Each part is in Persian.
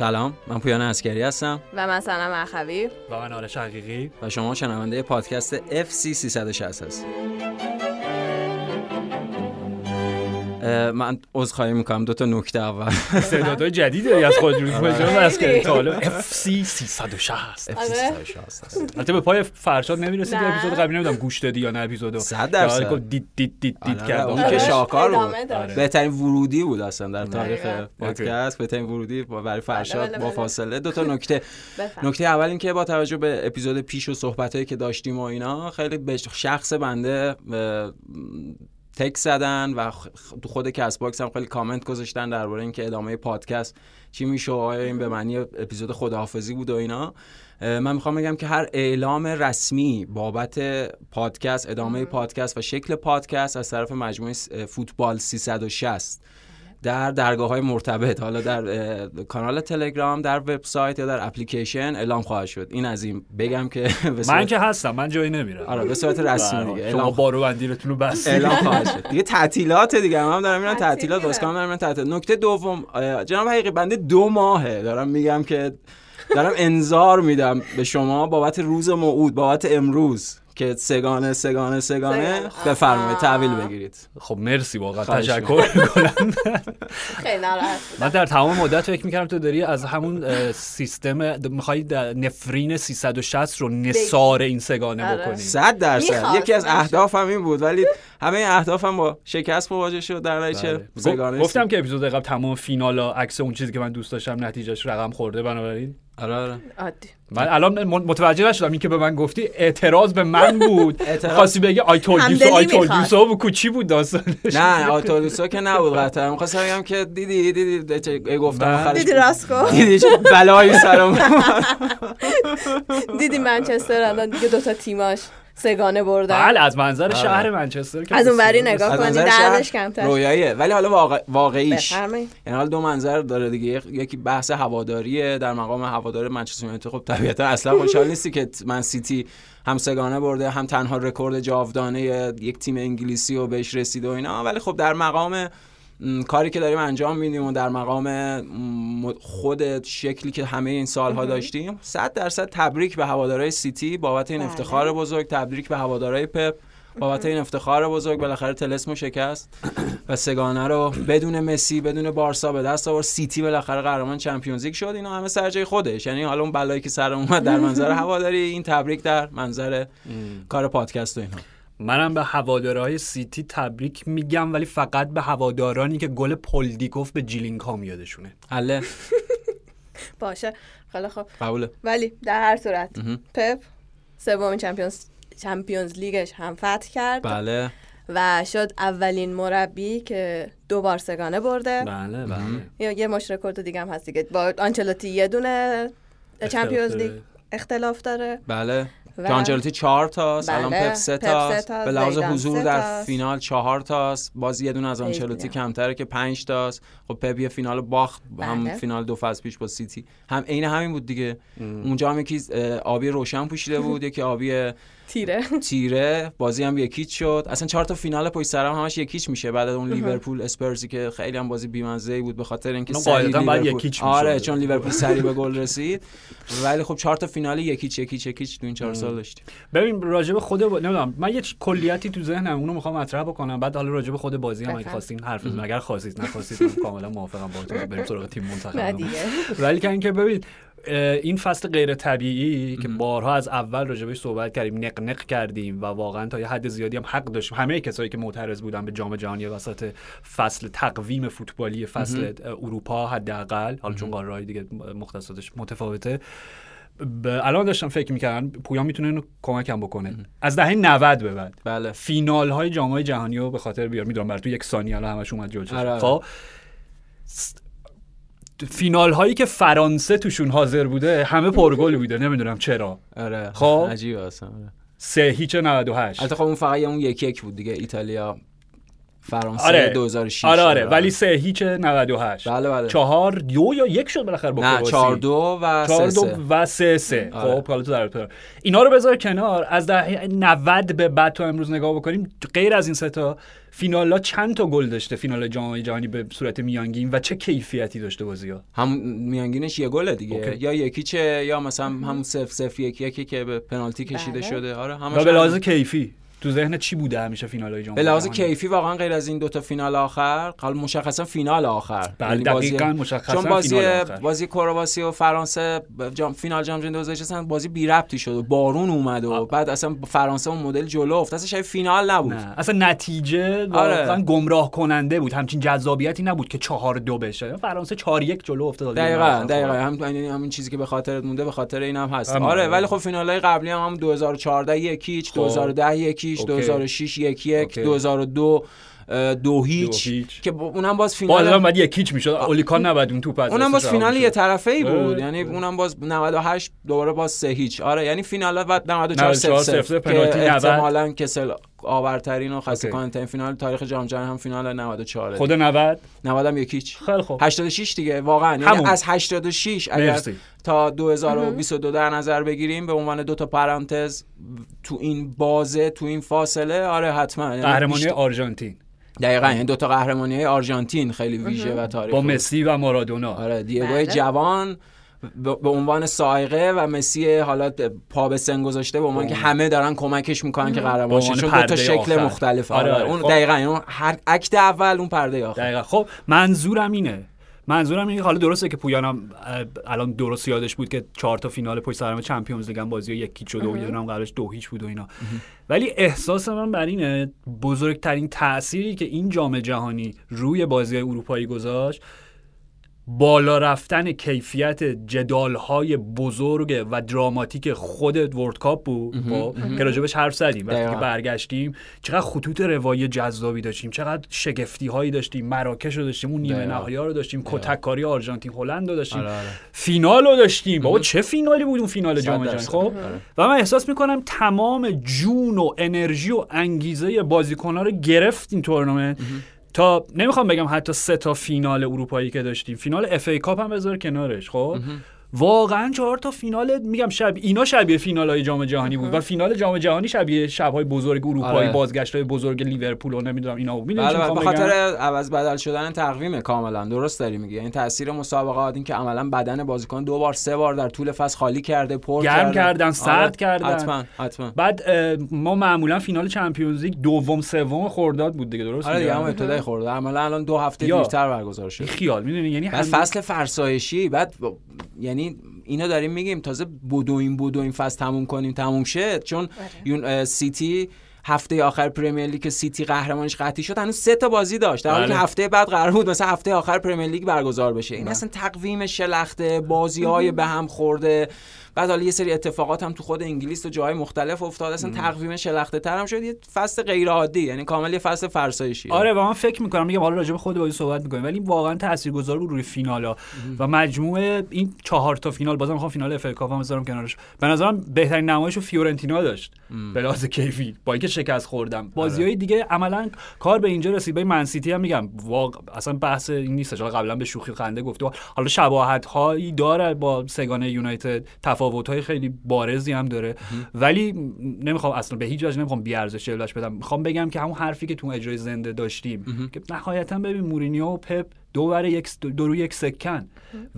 سلام من پویان اسکری هستم. و من سنم اخوی و من آرش حقیقی. و شما شنونده پادکست FC 360 هستید. من عذرخواهی می‌کنم. دو تا نکته اول. استعدادهای جدیدی از خود روی کجا بس که تا حالا FC 360 FC 360 البته به پای فرشاد نمی‌رسید اپیزود قبلی نمی‌دونم گوش دادی یا نه اپیزودو. 100 درصد. دید دید دید دید کرد. اون که شاکار بود. آره. بهترین ورودی بود اصلا در تاریخ. پادکست. بهترین ورودی برای فرشاد بله، با بله. فاصله. دو تا نکته. نکته اول این که با توجه به اپیزود پیش و صحبتایی که داشتیم و اینا خیلی به شخص بنده تیکه زدن و تو خود Castbox هم خیلی کامنت گذاشتن درباره اینکه ادامه پادکست چی میشه آیا این به معنی اپیزود خداحافظی بود و اینا. من می‌خوام بگم که هر اعلام رسمی بابت پادکست ادامه پادکست و شکل پادکست از طرف مجموعه فوتبال 360 در درگاه های مرتبط حالا در کانال تلگرام در وبسایت یا در اپلیکیشن اعلام خواهد شد. این از این بگم که من که هستم من جایی نمیرم. آره به صورت رسمی دیگه. شما اعلام بارو بندیرتون رو بستید اعلام خواهد شد. دیگه تعطیلات دیگه من هم دارم میرم تعطیل تعطیلات میره. واسه کام دارم تعطیلات. نکته دوم جناب حقیقی بنده دو ماهه. دارم میگم که دارم انذار میدم به شما بابت روز موعود بابت امروز. که سگانه سگانه سگانه. بفرمایید. تحویل بگیرید خب مرسی واقعا تشکر می‌کنم خیلی ناراحت من در تمام مدت فکر می‌کردم تو داری از همون سیستم می‌خوای نفرین 360 رو نثار این سگانه آره. بکنی صد درصد می‌خواست، یکی از. اهدافم این بود ولی همه این اهدافم با شکست مواجه شد در نتیجه بله. سگانه گفت- گفتم که اپیزود قبل تمام فینالا عکس اون چیزی که من دوست داشتم نتیجهش رقم خورده بنابراین آره آره. عادی. من الان متوجه نشدم این که به من گفتی اعتراض به من بود. خواستی بگی I told you I told you کوچی بود داستانش. نه I told you so که نبود قطعا. می‌خواستم بگم که دیدی دیدی چه- گفتم من- آخرش دیدی راست گفت. دیدی چه بلایی سرم دیدی منچستر الان دیگه دوتا تیماش. سه‌گانه بردن بله از منظر شهر منچستر که از اون بسیار- نگاه کنی دردش کمتر. رویاییه. ولی حالا واقع... واقعیش. یعنی حالا دو منظر داره دیگه. یک- یکی بحث هواداریه. در مقام هوادار منچستر یونایتد خب طبیعتا اصلا خوشحال نیستی که من سیتی هم سه‌گانه برده هم تنها رکورد جاودانه یک تیم انگلیسی رو بهش رسیده و اینا. ولی خب در مقام کاری که داریم انجام میدیم و در مقام خود شکلی که همه این سالها داشتیم صد درصد تبریک به هوادارهای سیتی بابت این بله. افتخار بزرگ تبریک به هوادارهای پپ بابت این افتخار بزرگ. بالاخره تلسمو شکست. و سه‌گانه رو بدون مسی بدون بارسا به دست آورد. سیتی بالاخره قهرمان Champions League شد. اینا همه سر جای خودش. یعنی حالا اون بلایی که سر اومد در منظر هواداری این تبریک در منظر کار پادکست و اینا منم به هوادارهای سیتی تبریک میگم ولی فقط به هوادارانی که گل پل دیکوف به جیلینگهام یادشونه حله. باشه. خیلی خوب. قبوله. ولی در هر صورت. پپ سومین Champions Champions League ش هم فتح کرد بله. و شد اولین مربی که دو بار سه‌گانه برده. بله بله. یا یه مشت رکورد دیگه هم هست دیگه. با آنچلوتی یه دونه Champions League. اختلاف داره. بله. و- که آنچلوتی چهار تاست بله. الان پپ سه تاست. به لحاظ حضور در. فینال چهار تاست. باز یه دونه از آنچلوتی. کمتره که پنج تاست. خب پپ یه فینال باخت هم بله. فینال دو فصل پیش با سیتی. هم عین همین بود دیگه. اونجا هم یکی آبی روشن پوشیده بود. یکی آبی تیره. تیره بازی هم یک هیچ شد. اصلا چهار تا فینال پشت سر هم همش یک هیچ میشه. بعد از اون لیورپول اسپرزی که خیلی هم بازی بی‌مزه‌ای بود به خاطر اینکه باید لیورپول- یک هیچ آره. چون لیورپول سریع به گل رسید. ولی خب چهار تا فینال یکیچ یکیچ یکیچ تو این چهار سال داشتیم. ببین راجب خود با... نمی‌دونم من یه کلیتی تو ذهنم اونو می‌خوام مطرح بکنم. بعد حالا راجب خود بازی هم اگه. خواستین حرف بزنیم اگر خواستید نخواستید کاملا موافقم باهاتون بریم سراغ تیم منتخب ولی که اینکه ببین این فصل غیر طبیعی که بارها از اول راجبش صحبت کردیم نق کردیم و واقعا تا یه حد زیادی هم حق داشتیم. همه کسایی که معترض بودن به جام جهانی وسط فصل تقویم فوتبالی فصل اروپا حداقل حالا چون قاره دیگه مختصاتش متفاوته. ب- الان داشتم فکر می‌کردم پویا می‌تونه اینو کمکم بکنه. از دهه 90 به بعد. بله. فینال های جام جهانی رو به خاطر بیار. می‌دونم بر تو یک ثانیه الان همش اومد جلوش آره، آره. خب فینال هایی که فرانسه توشون حاضر بوده همه پرگل بوده. نمی‌دونم چرا. آره. خب. عجیبه اصلا. آره. سه هیچ 98 البته خب اون فقط یه اون یک یک بود دیگه ایتالیا. فرانسه آره 2006 آره آره ولی سه هیچ 98 بله بله چهار دو یا یک شد بالاخره با نه. چهار دو و چهار سه دو سه. و سه سه آره. خب حالا تو در ابتدا. اینا رو بذار کنار از دهه 90 به بعد تو امروز نگاه بکنیم غیر از این سه تا فینالا چند تا گل داشته فینال جام جهانی به صورت میانگین و چه کیفیتی داشته بازی ها همون میانگینش یه گله دیگه اوکی. یا یک هیچ یا مثلا همون صفر صفر یک یکی که به پنالتی کشیده بله. شده آره همش و به لحاظ. کیفی تو ذهن چی بوده همیشه فینال های جام به لحاظ؟ کیفی واقعا غیر از این دوتا فینال آخر حالا مشخصا فینال آخر بله یعنی بازی- دقیقاً مشخصا چون بازی فینال آخر. بازی کرواسی و فرانسه جام فینال جام جهانی 2006 اصلا بازی بی ربطی شد و بارون اومد و بعد اصلا فرانسه اون مدل جلو افتاد اصلا شاید فینال نبود نه اصلا نتیجه آره. واقعا گمراه کننده بود همچین جذابیتی نبود که چهار دو بشه فرانسه چهار یک جلو افتاد دقیقا دقیقا هم یعنی همین چیزی که به خاطرت مونده به خاطر این هم هست آره آره. ولی خب فینال های قبلی هم, هم 2014 یک هیچ خب. 2010 یک هیچ اوکی. 2006 یک یک اوکی. 2002 اه، دو هیچ هیچ. که اونم باز باز فینال هم بعد یکیچ می‌شد اولیکان نباید اون توپ از اونم باز فینال یه. طرفه ای بود اه، یعنی. اونم باز 98 دوباره باز سه هیچ آره یعنی فینال بعد 94 94 0 صفر، 0 پنالتی که 90. احتمالاً کسل آورترین و خسته. کننده فینال تاریخ جام جهانی هم فینال 94 خود 90 90 هم یکیچ. خیلی خوب. 86 دیگه واقعا. یعنی. از 86 اگر مرسی. تا 2022 در نظر بگیریم به عنوان دو تا پرانتز تو این بازه تو این فاصله آره حتما. یعنی قهرمانی بیشتر- آرژانتین. دقیقاً یعنی دو تا قهرمانی آرژانتین خیلی ویژه و تاریخی با. مسی و مارادونا. آره دیگوی بله. جوان به عنوان سائقه و مسی حالا پا به سن گذاشته به عنوان که همه دارن کمکش می‌کنن که قهرمان به شه عنوان چون دو تا شکل آخر. مختلف. آره، آره, آره. اون خب. دقیقاً اون هر اکت اول اون پرده آخر. دقیقا. خب منظورم اینه. منظورم اینه حالا درسته که پویانم الان درست یادش بود که چهار تا فینال پشت سر هم چمپیونز لیگ بازی یکی شده و یه دونه هم قبلش دو هیچ بود و اینا. ولی احساس من بر اینه بزرگترین تأثیری که این جام جهانی روی بازی اروپایی گذاشت بالا رفتن کیفیت جدالهای بزرگ و دراماتیک خود ورد کاپ بود خب، که راجبش حرف زدیم وقتی که. برگشتیم چقدر خطوط روایی جذابی داشتیم چقدر شگفتی هایی داشتیم مراکش رو داشتیم اون نیمه. نهایی رو داشتیم کتککاری آرژانتین هلند رو داشتیم آره، آره. فینال رو داشتیم بابا چه فینالی بود اون فینال جام جهانی. خب آره. و من احساس می‌کنم تمام جون و انرژی و انگیزه بازیکن‌ها رو گرفت این تورنمنت تا نمی‌خوام بگم حتی سه تا فینال اروپایی که داشتیم. فینال FA Cup هم بذار کنارش خب؟ واقعا چهار تا فینال میگم شب اینا شبیه فینال های جام جهانی بود و فینال جام جهانی شبیه شب های بزرگ اروپایی آره. بازگشت های بزرگ لیورپول و نمی‌دونم اینا بود بله بله به خاطر؟ عوض بدل شدن تقویم کاملا درست داری میگی یعنی تاثیر مسابقات این که عملا بدن بازیکن دو بار سه بار در طول فصل خالی کرده پر گرم کرده. کردن، سرد آره، کردن. حتما حتما بعد ما معمولا فینال Champions League دوم سوم خرداد بود دیگه درست آره دیگه؟ هم ابتدای خورده عملا الان دو هفته. دیرتر برگزار شد این خیال می‌دونی یعنی فصل فرسایشی بعد با- یعنی اینا داریم میگیم تازه بدویم بدویم فصل تموم کنیم تموم شه. چون یون اه، سیتی هفته آخر Premier League که سیتی قهرمانش قطعی شد هنوز سه تا بازی داشت. در حالی بله. که هفته بعد قرار بود مثلا هفته آخر Premier League برگزار بشه. این اصلا تقویم شلخته بازی های به هم خورده. بعد حالا یه سری اتفاقات هم تو خود انگلیس و جاهای مختلف افتاد. اصلا تقویم شلخته تر هم شد. یه فصل غیر عادی یعنی کامل یه فصل فرسایشی. آره و من فکر می‌کنم میگم حالا راجع به خود بازی صحبت می‌کنیم ولی واقعا تاثیرگذار بود روی فینالا. و مجموعه این چهار تا فینال بازم می‌خوام فینال FA Cup هم بذارم کنارش. به نظرم بهترین نمایش رو فیورنتینا داشت. به لحاظ کیفی با اینکه شکست خورد. بازی های دیگه عملا کار به اینجا رسید. به من سیتی هم میگم واقع اصلا بحث این نیستش حالا قبلا به شوخی خنده گفته حالا شباهت هایی داره با سه‌گانه یونایتد. تفاوت های خیلی بارزی هم داره. ولی نمی‌خوام اصلا به هیچ وجه نمی‌خوام بی ارزش جلوش بدم. می‌خوام بگم که همون حرفی که تو اجرای زنده داشتیم که نهایتا ببین مورینیو و پپ دو بر یک دو روی یک سکن.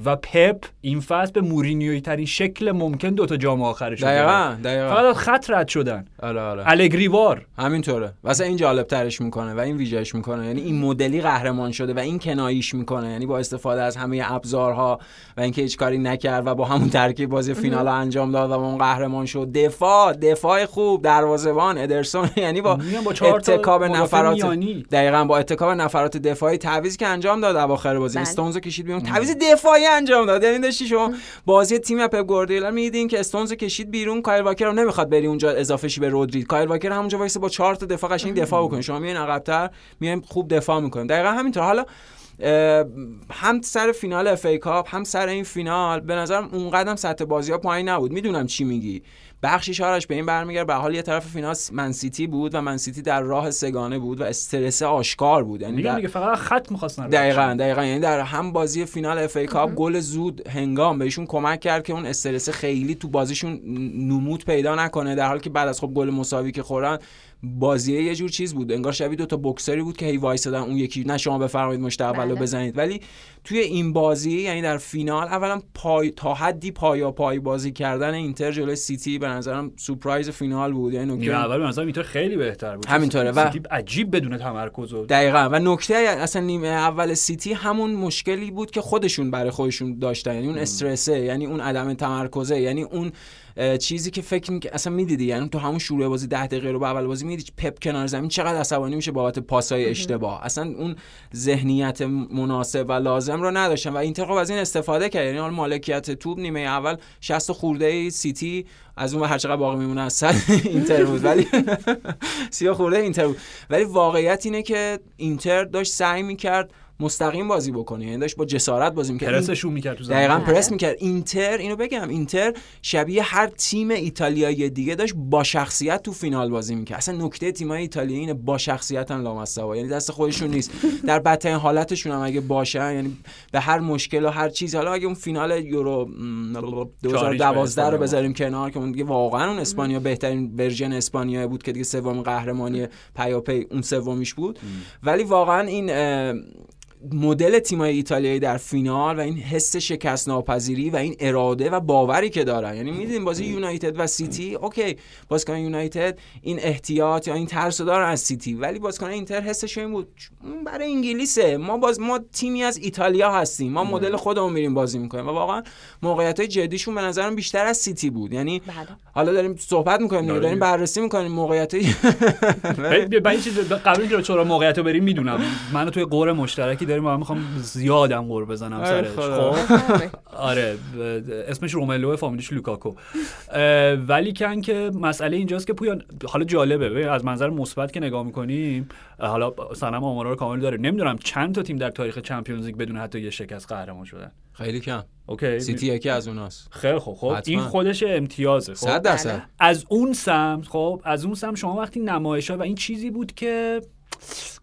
و پپ این فصل به مورینیوی ترین شکل ممکن دو تا جام آخرش گرفت. دقیقاً دقیقاً. فقط خط رد شدن. آره آره. الگریوار همینطوره. واسه این جالب ترش می‌کنه و این ویژهش می‌کنه. یعنی این مدلی قهرمان شده و این کناییش می‌کنه. یعنی با استفاده از همه ابزارها و اینکه هیچ کاری نکرد و با همون ترکیب بازی فینال انجام داد و اون قهرمان شد. دفاع دفاع خوب. دروازه‌بان ادرسون. یعنی با با اتکاب نفرات. دقیقاً با اتکاب نفرات دفاعی تعویضی که انجام داد. اواخر بازی. بله. استونز رو کشید بیرون. تعویض دفاعی انجام داد. یعنی داشتی شما بازی تیم پپ گواردیولا میدین که استونز رو کشید بیرون. کایل واکر هم نمی‌خواد بری اونجا اضافه شی به رودری کایل واکر همونجا وایسه با چهار تا دفاع قشنگ دفاع بکنه. شما میاین عقب‌تر میایم خوب دفاع می‌کنیم. دقیقا همینطور. حالا هم سر فینال اف ای کاپ هم سر این فینال به نظرم اونقدر سطح بازی ها پایین نبود. می‌دونم چی میگی. بخشیش آره به این برمیگرده به حال یه طرف فینال من‌سیتی بود و من‌سیتی در راه سه‌گانه بود و استرس آشکار بود. یعنی میگم فقط خط می‌خواستن دقیقاً دقیقاً. یعنی در همون بازی فینال اف ای کاپ گل زود هنگام بهشون کمک کرد که اون استرس خیلی تو بازیشون نمود پیدا نکنه. در حالی که بعد از خب گل مساوی که خورن بازیه یه جور چیز بود. انگار شبیه دو تا بوکسری بود که هی وایسادن اون یکی نه شما بفرمایید مشت اولو بله. بزنید. ولی توی این بازی یعنی در فینال اولا تا حدی پایاپای بازی کردن اینتر جلوی سیتی به نظرم سورپرایز فینال بود. یعنی نکته اول به نظرم اینتر خیلی بهتر بود. همینطوره. و سیتی عجیب بدون تمرکز دقیقاً. و نکته اصلا نیمه اول سیتی همون مشکلی بود که خودشون برای خودشون داشتن. یعنی اون استرسه یعنی اون عدم تمرکزه یعنی اون چیزی که فکر می... اصلا می‌دیدی؟ یعنی تو همون شروع بازی 10 دقیقه رو به اول بازی می‌دیدی پپ کنار زمین چقدر عصبانی میشه بابت پاسای اشتباه. اصلا اون ذهنیت مناسب و لازم رو نداشتن و اینتر خب از این استفاده کرد. یعنی حال مالکیت توپ نیمه اول 60 خورده سیتی از اون هر چقدر باقی میمونه از صد اینتر بود. ولی سی و خورده اینتر بود. ولی واقعیت اینه که اینتر داشت سعی می‌کرد مستقیم بازی بکنه. یعنی داشت با جسارت بازی می‌کرد. پرسشون می‌کرد تو دقیقاً پرس می‌کرد. اینتر اینو بگم اینتر شبیه هر تیم ایتالیایی دیگه داشت با شخصیت تو فینال بازی می‌کرد. اصلا نکته تیمای ایتالیایی اینه با شخصیتن لامصبا. یعنی دست خودشون نیست. در بدترین حالتشون هم اگه باشن یعنی به هر مشکل و هر چیز حالا اگه اون فینال یورو 2012 رو بذاریم کنار که اون دیگه واقعا اون اسپانیا بهترین ورژن اسپانیا بود که دیگه سوم قهرمانی پیاپی اون سومیش بود. ولی واقعا این مدل تیمای ایتالیایی در فینال و این حس شکست ناپذیری و این اراده و باوری که دارن. یعنی می‌دونیم بازی یونایتد و سیتی اوکی بازیکن یونایتد این احتیاط یا این ترس دارن از سیتی ولی بازیکن اینتر حسش این بود برای انگلیسه. ما باز ما تیمی از ایتالیا هستیم. ما مدل خودمون میریم بازی می‌کنیم و واقعا موقعیت های جدیشون به نظرم بیشتر از سیتی بود. یعنی بله. حالا داریم صحبت می‌کنیم داریم آره. بررسی می‌کنیم موقعیت های چیز قبل اینکه چرا موقعیت رو بریم می‌دونم. منو توی قور مشترکی داریم و می‌خوام زیادم قور بزنم سرش خب؟ آره. اسمش روملو فامیلیش لوکاکو. ولی کن که مسئله اینجاست که پویان حالا جالبه. از منظر مثبت که نگاه می‌کنیم حالا صنم آمارا رو کامل داره. نمی‌دونم چند تا تیم در تاریخ چمپیونز لیگ بدون حتی یه شکست قهرمان شدن. خیلی کم. اوکی. سیتی یکی از اوناست. خیلی خوب. خب این خودش امتیازه. خب؟ 100 درصد. از اون سمت خب از اون سمت شما وقتی نمایشا رو این چیزی بود که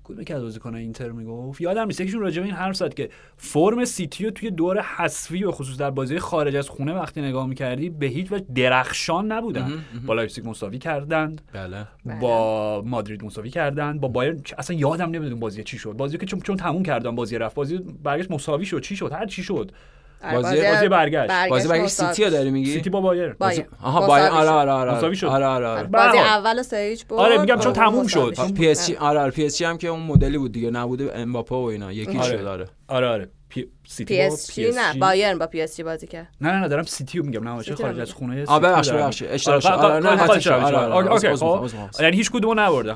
کدوم که از بازیکن اینتر می‌گفت؟ یادم نیست یکیشون راجع به این حرف زد که فرم سیتی رو توی دور حذفی به خصوص در بازی خارج از خونه وقتی نگاه می‌کردی به هیچ وجه درخشان نبودن. با لایپزیگ مساوی کردند. بله. با مادرید مساوی کردند. با بایرن اصلا یادم نمیاد بازی چی شد. بازی که چون چون تموم کردن بازی رفت بازی برگشت مساوی شد. چی شد؟ هر چی شد. بازی بازی برگشت. بازی برگشت. سیتی رو داری میگی؟ سیتی با بایرن آها بایرن آره آره آره. مساوی شد. آره آره, آره. بازی اول سه بود آره میگم چون تموم شد. پی اس جی آره آره پی اس جی هم که اون مدلی بود دیگه. نبود امباپه و اینا. یکی شد آره. آره آره. سیتی پی اس جی نه بایرن با پی اس جی بازی کرد. نه نه دارم سیتی رو میگم نه خارج از خونه آ ببخشید ببخشید اشتباه شد. آره نه یعنی هیچ کدوم نبردن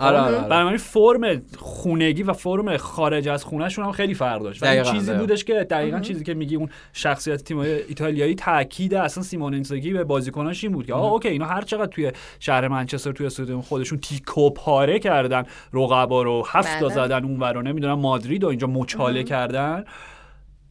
برای فرم خونگی و فرم خارج از خونهشون هم خیلی فرق داشت. و چیزی بودش که دقیقا چیزی که میگی اون شخصیت تیم ایتالیایی تاکید اصلا سیمون اینزاگی به بازیکناش این بود که آقا اوکی اینا هر چقدر توی شهر منچستر توی استادیوم خودشون تیکه و پاره کردن رقبا رو هفت تا زدن اون ورا نمی‌دونم مادرید و اینجا مچاله کردن.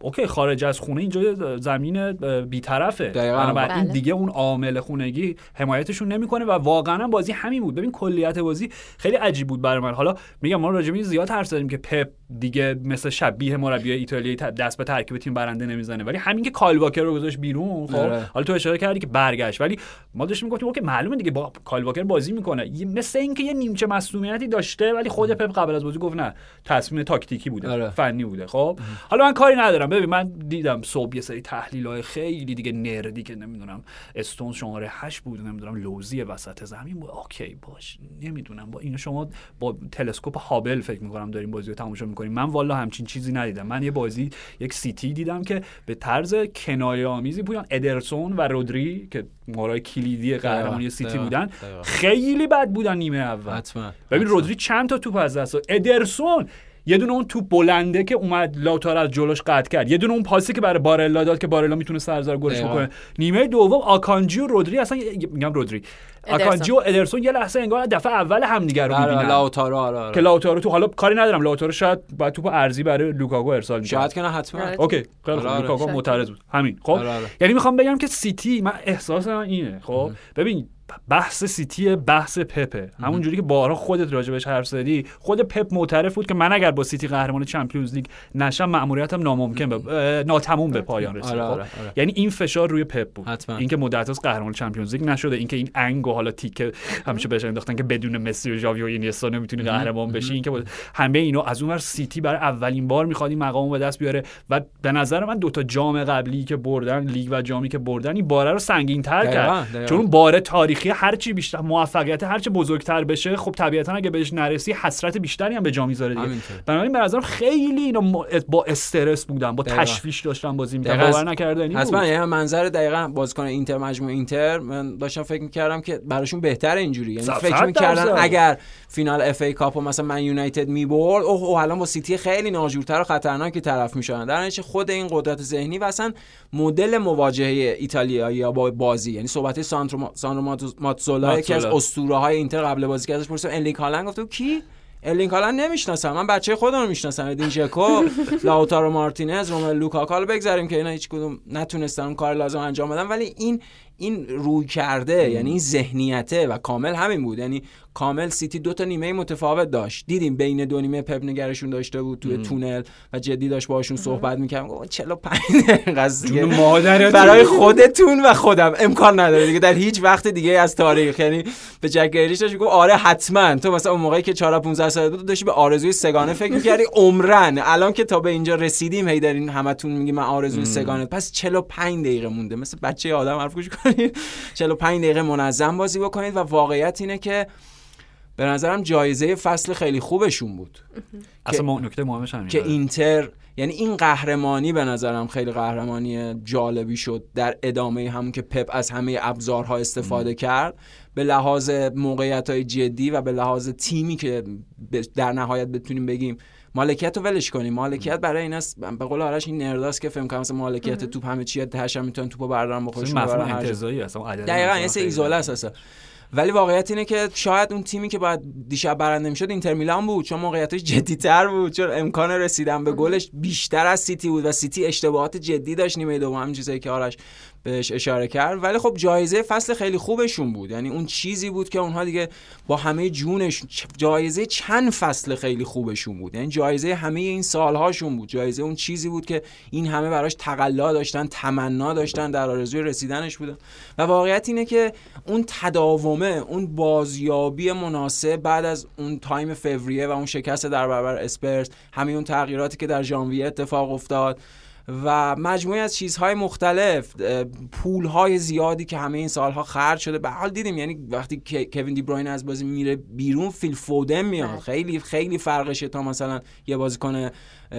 اوکی خارج از خونه اینجا زمین بیطرفه. بنابراین بله. دیگه اون عامل خونگی حمایتشون نمی‌کنه و واقعا بازی همین بود. ببین کلیت بازی خیلی عجیب بود برای من. حالا میگم ما راجع به زیاد حرف زدیم که پپ دیگه مثل شبیه مربی ایتالیایی دست به ترکیب تیم برنده نمی‌زنه. ولی همین که کایل واکر رو گذاشت بیرون خب آره. حالا تو اشاره کردی که برگشت. ولی ما داشتیم می‌گفتیم اوکی معلومه دیگه با کایل واکر بازی می‌کنه. مثل اینکه یه نیمچه مسئولیتی داشته ولی خود پپ قبل از بازی گفت نه تصمیم تاکتیکی بوده آره. فنی بوده. خب حالا من کاری ندارم. ببین من دیدم صبح یه سری تحلیل های خیلی دیگه نردی که نمی‌دونم استونز شماره 8 بود نمی‌دونم لوزی وسط زمین بود. اوکی باشه نمی‌دونم. با اینو شما با تلسکوپ هابل فکر می‌کنم داریم بازی رو تماشا می‌کنیم. من والا همچین چیزی ندیدم. من یه بازی یک سیتی دیدم که به طرز کنایه آمیزی بودن ادرسون و رودری که مهره‌های کلیدی قهرمانی سیتی بودن خیلی بد بودن نیمه اول. ببین رودری چند تا توپ از دست ادرسون یه دونه اون توپ بلنده که اومد لاوتارو از جلوش قطع کرد. یه دونه اون پاسی که برای بارلا داد که بارلا می‌تونه سر ضرب گلش بکنه. نیمه دوم آکانجی و رودری. اصلا میگم رودری. آکانجی و ادرسون یه لحظه انگار دفعه اول همدیگه رو می‌بینن. لاوتارو آره آره. که لاوتارو تو حالا کاری ندارم. لاوتارو شاید با توپ عرضی برای لوکاکو ارسال می‌کنه. شاید که نه حتما. اوکی خیلی خوب. لوکاکو معترض بود. همین خب؟ یعنی می‌خوام بگم که سیتی من احساس من اینه خب؟ ببین بحث سیتی بحث پپه همون جوری که بارها خودت راجبش حرف زدی خود پپ معترف بود که من اگر با سیتی قهرمان چمپیونز لیگ نشم مأموریتم ناممکن ناتموم به پایان رسید آره، خب؟ آره، آره. یعنی این فشار روی پپ بود. اینکه مدت‌هاست قهرمان چمپیونز لیگ نشده اینکه این انگ و حالا تیکه همیشه بهش انداختن که بدون مسی و ژاوی و اینیستا نمی‌تونی قهرمان بشی اینکه همه اینا از اونور سیتی برای اولین بار می‌خواد این مقامو به دست بیاره و به نظر من دوتا جام قبلی که بردن لیگ و جامی که بردن این بار رو سنگین تر دقیقاً، کرد. چون بار تاریخی هرچی بیشتر موفقیت هرچی بزرگتر بشه خب طبیعتا اگه بهش نرسی حسرت بیشتری هم به جا می‌ذاره دیگه. بنابراین به نظرم خیلی اینا م- با استرس بودن با دقیقاً. تشویش داشتن بازی دقیقاً. باور نکردنی حتما. یعنی منظر دقیقا بازیکن اینتر مجموع اینتر من داشتم فکر می‌کردم که براشون بهتره اینجوری یعنی فکر می‌کردن. اگر فینال FA Cup و مثلا من یونایتد می‌برد اوه اوه الان با سیتی خیلی ناجورتر و خطرناکی طرف می‌شدن در نتیجه خود این قدرت ذهنی و اصلا مدل مواجهه ایتالیایی یا با بازی یعنی صحبت ماتزو- ماتزولا یکی از. اسطوره های اینتر قبل بازی که ازش پرسیدم ارلینگ هالند گفت کی ارلینگ هالند نمی‌شناسم من بچه خودم رو می‌شناسم ادین ژکو لاوتارو مارتینز روملو لوکاکو رو بگذاریم که اینا هیچ کدوم نتونستن اون کار لازم انجام بدن ولی این این روی کرده یعنی این ذهنیته و کامل همین بود. یعنی کامل سیتی دو تا نیمه متفاوت داشت. دیدیم بین دو نیمه پپ نگرشون داشته بود توی تونل و جدی داشت باهاشون صحبت می‌کرد. گفت 45 دقیقه است دیگه. جون مادرت برای خودتون و خودم. امکان نداره دیگه. در هیچ وقت دیگه از تاریخ. یعنی به جک گریلیش داشت می‌گفت آره حتما. تو مثلا اون موقعی که 4 15 سال بود داشتی به آرزوی سگانه فکر می‌کردی؟ عمرن الان که تا به اینجا رسیدیم هی دارین همتون میگی من آرزوی سگانه. پس 45 دقیقه مونده. مثل بچه آدم حرف گوش کنید 45 دقیقه منظم بازی بکنید و واقعیت اینه که به نظرم جایزه فصل خیلی خوبشون بود. اصلا ما نکته مهمش همینه. که اینتر یعنی این قهرمانی به نظرم خیلی قهرمانی جالبی شد در ادامه همون که پپ از همه ابزارها استفاده کرد. به لحاظ موقعیت های جدی و به لحاظ تیمی که در نهایت بتونیم بگیم مالکیت رو ولش کنیم. مالکیت برای این است به قول آرش این نرداست که فهم کنم مالکیت توپ همه چیه تهش هم می‌تونن توپو بردارن اصلا بخورشون مفهوم. انتزاعی اصلا دقیقا یه سه ایزوله است ولی واقعیت اینه که شاید اون تیمی که باید دیشب برنده می‌شد اینتر میلان بود چون موقعیتش جدیتر بود چون امکان رسیدن به گلش بیشتر از سیتی بود و سیتی اشتباهات جدی داشت نیمه دوم همین چیزایی که آرش بهش اشاره کرد. ولی خب جایزه فصل خیلی خوبشون بود. یعنی اون چیزی بود که اونها دیگه با همه جونش جایزه چند فصل خیلی خوبشون بود. یعنی جایزه همه این سالهاشون بود. جایزه اون چیزی بود که این همه براش تقلا داشتن تمنا داشتن در آرزوی رسیدنش بودن. و واقعیت اینه که اون تداومه اون بازیابی مناسب بعد از اون time فوریه و اون شکست در برابر اسپرز همه اون تغییراتی که در ژانویه اتفاق افتاد و مجموعی از چیزهای مختلف پولهای زیادی که همه این سالها خرج شده. به حال دیدیم یعنی وقتی کوین دی بروین از بازی میره بیرون فیل فودن میاد. بله. خیلی خیلی فرقشه تا مثلا یه بازیکن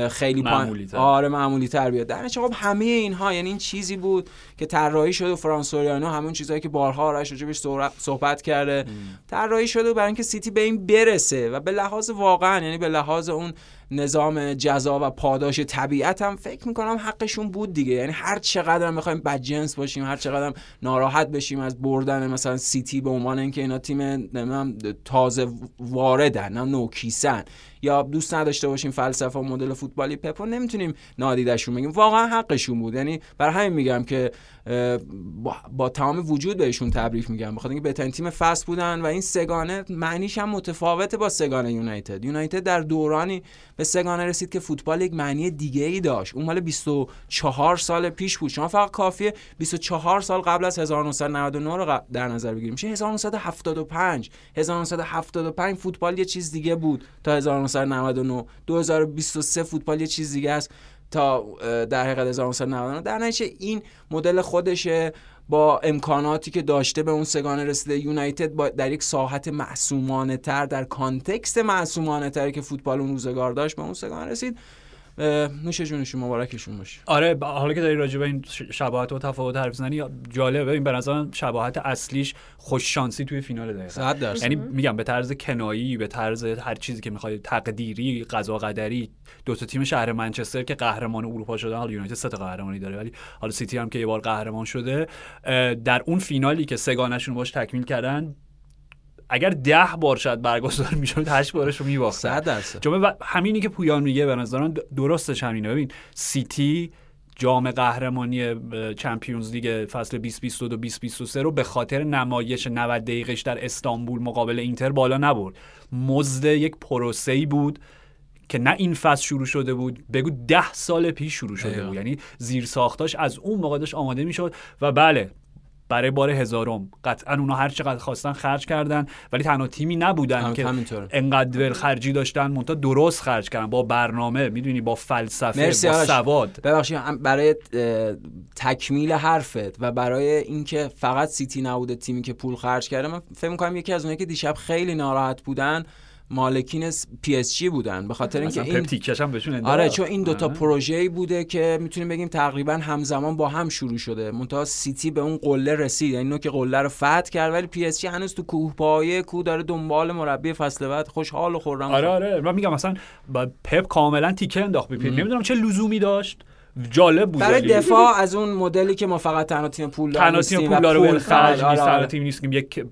خیلی معمولی تر. آره معمولی تر بیاد. در نتیجه خب همه اینها یعنی این چیزی بود که طراحی شده و فرانسوریانو همون چیزایی که بارها آرش راجبش صحبت- صحبت کرده. طراحی شده برای اینکه سیتی به این برسه و به لحاظ واقعا یعنی به لحاظ اون نظام جزا و پاداش طبیعت هم فکر می‌کنم حقشون بود دیگه. یعنی هر چقدر هم بخوایم بدجنس باشیم هر چقدر هم ناراحت بشیم از بردن مثلا سیتی به عنوان اینکه اینا تیم نمی‌دونم تازه واردن نوکیسن. یا دوست نداشته باشیم فلسفه و مدل فوتبالی پپو نمی‌تونیم نادیدشون بگیم. واقعا حقشون بود. یعنی برای همین میگم که با, با تمام وجود بهشون تبریک میگم. بخاطر اینکه بهترین تیم فصل بودن و این سگانه معنیش هم متفاوته با سگانه یونایتد. یونایتد در دورانی به سگانه رسید که فوتبال یک معنی دیگه ای داشت. اون مال 24 سال پیش بود. شما فقط کافیه 24 سال قبل از 1999 رو در نظر بگیریم. میشه 1975 1975 فوتبال یه چیز دیگه بود تا 1999 2023 فوتبال یه چیز دیگه است تا در حقیقت 1999 در نتیجه این مدل خودشه با امکاناتی که داشته به اون سگانه رسیده. یونایتد با در یک ساحت معصومانه تر در کانتکست معصومانه تری که فوتبال اون روزگار داشت به اون سگانه رسید. نوش جونشون مبارکشون باشه آره حالا که داری راجع به این شباهت و تفاوت حرف زنی جالبه این به نظرم شباهت اصلیش خوش شانسی توی فینال دقیقا. درصد. یعنی میگم به طرز کنایی به طرز هر چیزی که می‌خوای تقدیری قضا قدری دو تا تیم شهر منچستر که قهرمان اروپا شدن حالا یونایتد سه تا قهرمانی داره ولی حالا سیتی هم که یه بار قهرمان شده در اون فینالی که سه‌گانه‌شون باش تکمیل کردن اگر ده بار شاید برگزار می‌شد هشت بارش رو میباختن. صد درصد. جمله همینی که پویان میگه به نظرم د- درستش همینه. ببین سیتی جام قهرمانی Champions League فصل 2022 2023 رو به خاطر نمایش 90 دقیقش در استانبول مقابل اینتر بالا نبرد. مزد یک پروسه‌ای بود که نه این فصل شروع شده بود بگو ده سال پیش شروع شده بود. یعنی زیر ساختاش از اون موقع داشت آماده می‌شد و بله برای بار هزارم. قطعا اونا هر چقدر خواستن خرج کردن ولی تنها تیمی نبودن که انقدر ول خرجی داشتن مونتا درست خرج کردن. با برنامه می‌دونی با فلسفه با سواد. ببخشید برای تکمیل حرفت و برای اینکه فقط سیتی نبوده تیمی که پول خرج کرده من فکر می‌کنم یکی از اونایی که دیشب خیلی ناراحت بودن مالکین PSG بودن به خاطر اینکه این هم بهشون آره چون این دوتا. پروژه‌ای بوده که می‌تونیم بگیم تقریبا همزمان با هم شروع شده. منتها سیتی به اون قله رسید یعنی که قله رو فتح کرد ولی PSG هنوز تو کوه پایه کو داره دنبال مربی فصل بعد خوشحال و خرم آره آره. من میگم مثلا پپ کاملا تیکه انداخت به نمی‌دونم چه لزومی داشت. جالب بود برای دفاع از اون مدلی که ما فقط تنها تیم پول تنها تیم پول رو ول خرج نیست. آره تیم نیست که یک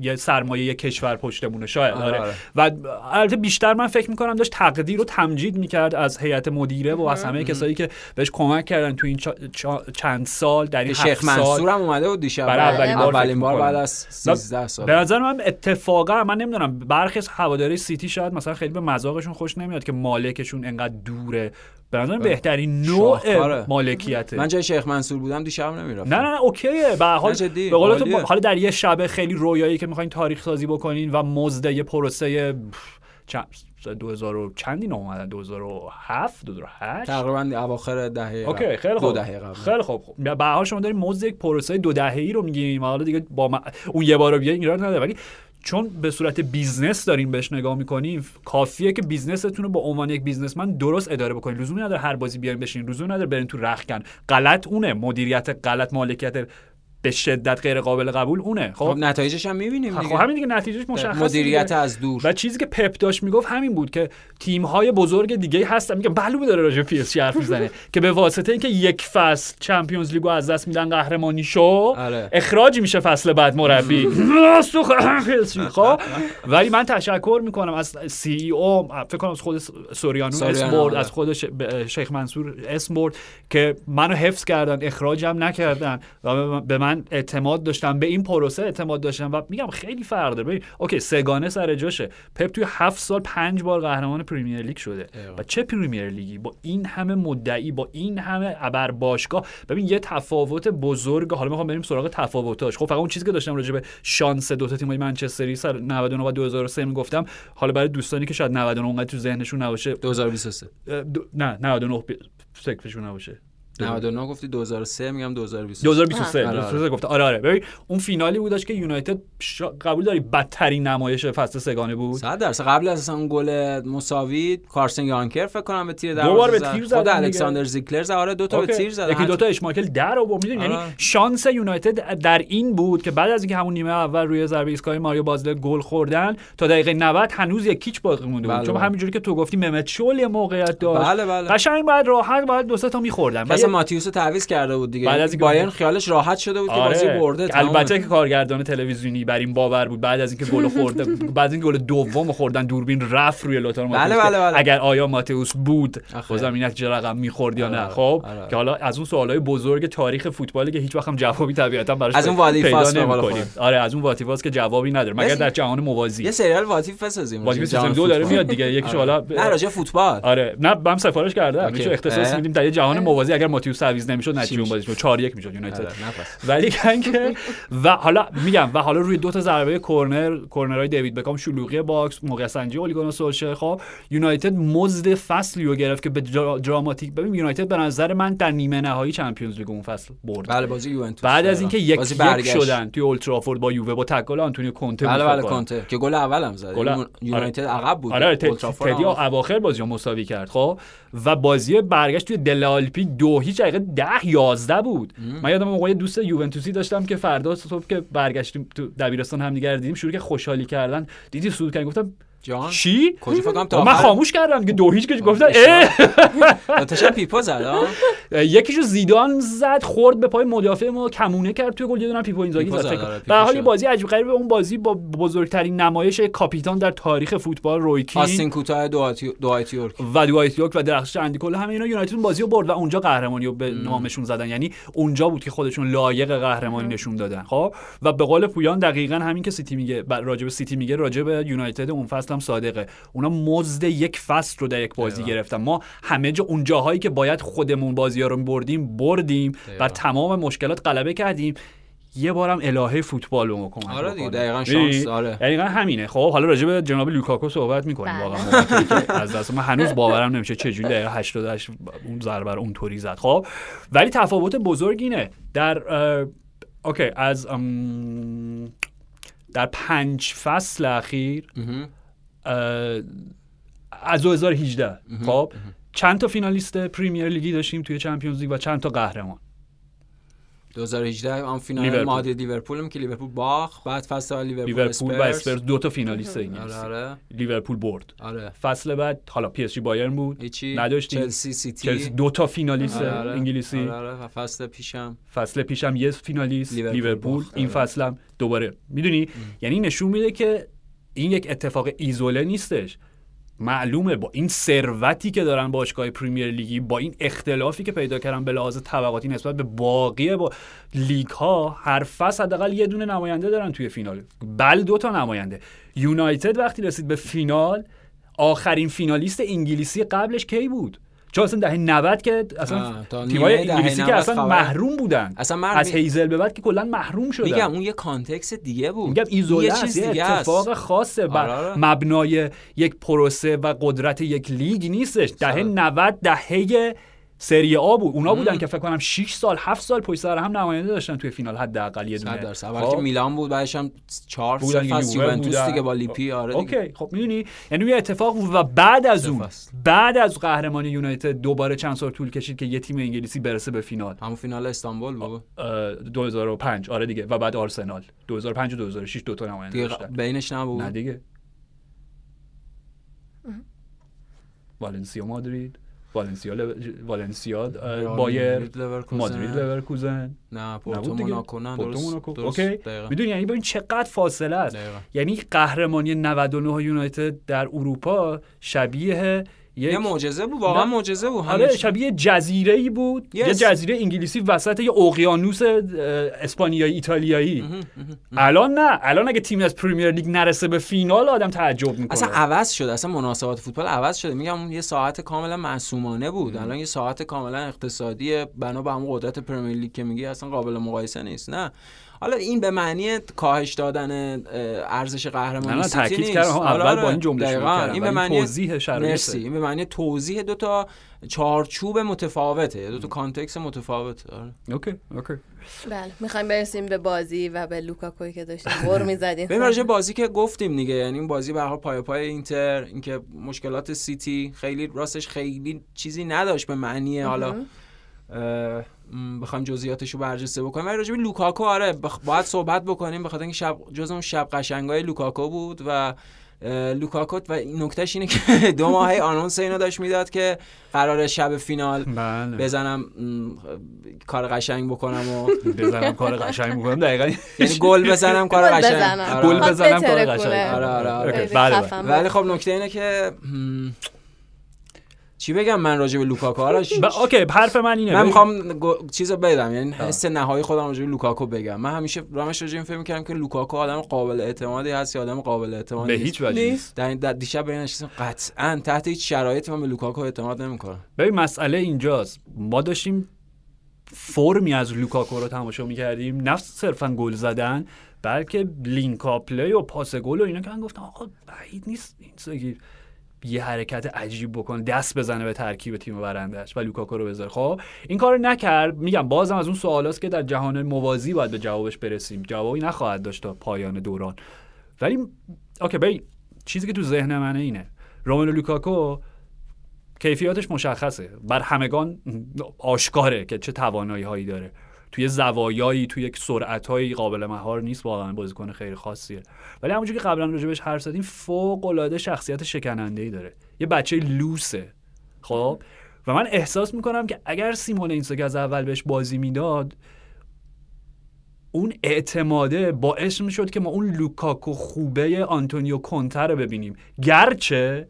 یه سرمایه یک کشور پشتمونه شاید آره, آره. و البته بیشتر من فکر می‌کنم داشت تقدیر رو تمجید می‌کرد از هیئت مدیره و از همه کسایی که بهش کمک کردن تو این چند سال در این شیخ منصور هم اومده بود دیشب. برای اولین بار, اولین بار بعد از 13 سال. به نظر من اتفاقا من نمی‌دونم برخی از هواداری سیتی شاید مثلا خیلی به مذاقشون خوش نمیاد که مالکشون انقدر دوره. به نظر بهترین نوع مالکیته. من جای شیخ منصور بودم دیشب نمی‌رفتم. نه نه نه okay ه. به حال به قول تو حالا در یه شب خیلی رویایی که می‌خواین تاریخ سازی بکنین و مزد یه پروسه چند 2000 چندی نام اومدن؟ 2007 2008 تقریبا اواخر دهه okay خیلی خوب. دهه قبل. خیلی خوب به حال شما دارین مزد یک پروسه دو دهه ای رو میگیم حالا دیگه با اون یه بار بیاین ایراد نداره. ولی چون به صورت business دارین بهش نگاه می‌کنین کافیه که business تون رو با عنوان یک businessman درست اداره بکنین. لزومی نداره هر بازی بیاین بشین لزومی نداره برین تو رخکن. غلط اونه. مدیریت غلط مالکیت به شدت غیر قابل قبول اونه. خب, خب نتایجش هم می‌بینیم خب همین دیگه نتیجهش مشخصه مدیریت از دور. و چیزی که پپ داشت می‌گفت همین بود که تیم های بزرگ دیگه هستن. میگم معلومه داره راجع PSG حرف می‌زنه. که به واسطه اینکه یک فصل Champions League و از دست میدن قهرمانی شو آره. اخراج میشه فصل بعد مربی. خب؟ ولی من تشکر می‌کنم از CEO فکر کنم از خود سوریانو اسم برد از خود شیخ منصور اسم برد که منو حفظ کردن اخراجم نکردن و به من اعتماد داشتم به این پروسه اعتماد داشتم و میگم خیلی فرق داره. ببین okay سه‌گانه سر جاشه. پپ توی هفت سال پنج بار قهرمان Premier League شده. و چه Premier League ی؟ با این همه مدعی با این همه ابر باشگاه. ببین یه تفاوت بزرگ. حالا می‌خوام بریم سراغ تفاوتاش. خب فقط اون چیزی که داشتم راجع به شانس دو تا تیمای منچستری سر 99 و 2003 می‌گفتم. حالا برای دوستانی که شاید 99 اونقدر تو ذهنشون نباشه. 2023 نه 99 فکرشون نباشه. 99 گفتی 2003 میگم 2023 2023 آره, آره. گفت آره آره. ببین اون فینالی بودش که یونایتد قبول داری بدترین نمایش فصل سگانه بود؟ 100 درصد. قبل از اون گل مساوی کارسن یانکر فکر کنم به تیر دروازه دو بار به تیر زد خود الکساندر زیکلر زد. آره دو تا به تیر زد. یکی دو تا اشماکل در آورد. می‌دونی؟ یعنی. شانس یونایتد در این بود که بعد از اینکه همون نیمه اول روی ضربه ایستگاهی ماریو بازل گل خوردن تا دقیقه 90 هنوز یک کیچ باقی مونده بود. بله چون بله. همینجوری که تو گفتی ممت شول یه موقعیت داشت. بله قشنگ بعد راحت بعد دو سه تا می‌خوردن. مثلا ماتیوس تعویض کرده بود دیگه. بعد از بایرن خیالش راحت شده بود که آره. بازی برده. البته که کارگردان تلویزیونی بر این باور بود. بعد از اینکه گل خورده بعد این گل دوم خوردن دوربین رفت روی لوتارو بله بله بله. اگر آیا ماتئوس بود بازم این چه رقم می‌خورد یا نه. آره. خب آره. که حالا از اون سوالای بزرگ تاریخ فوتبالی که هیچ وقت هم جوابی طبیعتا براش از اون what ifs آره از اون what ifs که جوابی نداره. مگر در جهان موازی. یه سریال What If بسازیم. What If season دو داره میاد دیگه. یکیش حالا نه راجع فوتبال. آره. نه من سفارش کردم. میشه اختصاص میدیم در جهان موازی. اگر ماتیوس تعویض نمی‌شد نتیجه اون بازی 4 یک می‌شد یونایتد. آره، ولی که و حالا میگم و حالا روی دو تا ضربه کرنر کرنرای دیوید بکام شلوغی box موقع سنجی اوله گونار سولشر خب یونایتد مزد فصلی رو گرفت که به دراماتیک ببین یونایتد به نظر من در نیمه نهایی Champions League اون فصل برد. بله بازی یوونتوس. بعد از اینکه یک یک شدن توی اولدترافورد با یووه با تکل آنتونیو کونته بله بله کونته که گل اول هم زد. گل... یونایتد عقب بود. آره تدی اواخر بازی مساوی کرد خب. و بازی برگشت توی دل آلپی دو هیچ دقیقه 10 11 بود. من یادم موقع دوست یوونتوسی داشتم که فردا صبح که برگشتیم تو دبیرستان هم دیگه دیدیم شروع که خوشحالی کردن. دیدی سود کردن گفتم جان چی کجا فکر کنم تا من خاموش کردم دیگه دو هیچ که اشتباه. اه! پیپا زد؟ یکیشو زیدان زد خورد به پای مدافع ما کمونه کرد توی گل یه دونه پیپو اینزاگی زد آره،. به حال. بازی عجیب غریبه اون بازی با بزرگترین نمایش کاپیتان در تاریخ فوتبال روی کین آستین کوتاه دوایت دوایت یورک و دوایت یورک و درخشش اندی کل همه اینا یونایتد بازی رو برد و اونجا قهرمانی رو به نامشون زدن یعنی اونجا بود که خودشون لایق قهرمانی نشون دادن خب و به قول پویان دقیقا همین که سیتی میگه ب- راجع به سیتی میگه راجع به یونایتد اون فصل هم صادقه اونا مزد یک فصل رو در یک بازی گرفتن ما همه جا اون جاهایی که باید خودمون بازی ها رو بردیم بردیم بر تمام مشکلات غلبه کردیم یه بارم الهه فوتبال رو کمک آره دیگه،. دقیقاً می‌دونی؟ شانس، آره. دقیقا همینه خب حالا راجع به جناب لوکاکو صحبت می‌کنیم بله. واقعا از دست من هنوز باورم نمیشه چه جوری دقیقه 88 اون ضربه رو اونطوری زد خب ولی تفاوت بزرگ اینه در okay از در پنج فصل اخیر از 2018 خب چند تا فینالیست Premier League ی داشتیم توی Champions League و چند تا قهرمان؟ 2018 آن فینال لیورپول. مادرید لیورپول هم که لیورپول باخت بعد فصل لیورپول لیورپول و اسپرز دو تا فینالیست آره انگلیسی آره لیورپول برد. آره. فصل بعد حالا PSG بایرن بود. نداشتیم. چلسی سیتی. چلسی دو تا فینالیست آره، آره. انگلیسی. آره آره. فصل پیشم. فصل پیشم یه فینالیست لیورپول این آره. فصلم دوباره. می‌دونی؟ یعنی نشون میده که این یک اتفاق ایزوله نیستش. معلومه با این ثروتی که دارن باشگاه پریمیر لیگی با این اختلافی که پیدا کردن به لحاظ طبقاتی نسبت به باقی با لیگ ها هر فصل حداقل یه دونه نماینده دارن توی فینال. بل دو تا نماینده. یونایتد وقتی رسید به فینال آخرین فینالیست انگلیسی قبلش کی بود؟ چون اصلا دهه 90 که اصلا تیمای انگلیسی که 90 اصلا خبر- محروم بودن اصلا من از هیسل به بعد که کلا محروم شدن میگم اون یه context دیگه بود میگم ایزوله است یه چیز دیگه است. اتفاق خاصه بر آره، آره. مبنای یک پروسه و قدرت یک لیگ نیستش دهه آره. 90 دهه سری آ بود. اونا بودن که فکر کنم 6 سال 7 سال پشت سر هم نماینده داشتن توی فینال حداقل یه دونه. صد درصد خب؟ اول که میلان بود بعدش هم چهار بودن سه دیگه، فصل یووه یوونتوس. دیگه با لیپی آره دیگه. اوکی. خب می‌دونی؟ یعنی یه اتفاق بود و بعد از اون فصل. بعد از قهرمانی یونایتد دوباره چند سال طول کشید که یه تیم انگلیسی برسه به فینال. همون فینال استانبول بود. اه، 2005 آره دیگه. و بعد آرسنال. 2005 و 2006 دو تا نماینده داشتن. بینش نبود. نه دیگه. والنسیا مادرید. والنسیا. والنسیا بایر مادرید، لورکوزن. نه پورتو موناکو نه درست. اوکی. می‌دونی یعنی ببین چقدر فاصله است. یعنی قهرمانی 99 یونایتد در اروپا شبیه یک یه معجزه بود واقعا. معجزه بود. آره. شبیه جزیره ای بود Yes. یه جزیره انگلیسی وسط یه اقیانوس اسپانیایی ایتالیایی. الان نه. الان اگه تیمی از پریمیر لیگ نرسه به فینال آدم تعجب می‌کنه. اصلا عوض شده اصلا مناسبات فوتبال عوض شده. میگم اون یه ساعت کاملا معصومانه بود. الان یه ساعت کاملا اقتصادی بنا به همون قدرت پرمیر لیگ که میگی اصلا قابل مقایسه نیست. نه. حالا این به معنی کاهش دادن ارزش قهرمانی نه تاکید. کردم آره، اول آره. با این جمله شروع. کردم این به معنی توضیح شرایطه. مرسی این به معنی توضیح دو تا چارچوب متفاوته دو تا context متفاوته آره. اوکی اوکی بله می‌خوایم برسیم به بازی و به لوکاکوی که داشتیم بر می‌زدیم ببین راجع بازی که گفتیم دیگه یعنی این بازی به هر حال پای پای اینتر اینکه مشکلات سیتی خیلی راستش خیلی چیزی نداشت به معنی حالا بخوایم جزئیاتش رو برجسته بکنیم ولی راجع به لوکاکو آره بخ... باید صحبت بکنیم به خاطر اینکه شب جز اون شب قشنگای لوکاکو بود و لوکاکو و نکتهش اینه که دو ماهه آنونس اینو داشت می‌داد که قرار شب فینال بله بزنم کار قشنگ بکنم و بزنم کار قشنگ می‌کنم دقیقاً یعنی گل بزنم کار گل قشنگ بزنم. آره. گل بزنم کار. قشنگ آره، آره، آره. بله، بله. ولی خب نکته اینه که چی بگم من راجع به لوکاکو؟ حالا ش- ب- اوکی حرف من اینه. من. می‌خوام گو- چیزو بدم یعنی حس نهایی خودم راجع به لوکاکو بگم. من همیشه رامش راجع این فکر می‌کردم که لوکاکو آدم قابل اعتمادی هست یا آدم قابل اعتمادی به نیست. هیچ وجه نیست. در این در دیشب به این نشستم قطعا تحت هیچ شرایطی من به لوکاکو اعتماد نمی‌کنم. ببین مسئله اینجاست. ما داشتیم فرمی از لوکاکو رو تماشا می‌کردیم. نه صرفا گل زدن بلکه link-up play و پاس گل و اینا که من گفتم آقا بعید نیست این اینزاگی یه حرکت عجیب بکنه دست بزنه به ترکیب تیم برندش و لوکاکو رو بذاره. خب این کار نکرد. میگم بازم از اون سوالاست که در جهان موازی باید به جوابش برسیم. جوابی نخواهد داشت تا پایان دوران. ولی اوکی ببین چیزی که تو ذهن منه اینه. روملو لوکاکو کیفیاتش مشخصه. بر همگان آشکاره که چه توانایی هایی داره. توی زوایایی توی یک سرعتایی قابل مهار نیست. واقعا بازیکن خیلی خاصیه. ولی همونجوری که قبلا راجبش حرف زدیم فوق العاده شخصیت شکننده ای داره. یه بچه لوسه. خب؟ و من احساس می‌کنم که اگر سیمونه اینزاگی از اول بهش بازی می‌داد اون اعتماده باعث می‌شد که ما اون لوکاکو خوبه آنتونیو کونته رو ببینیم. گرچه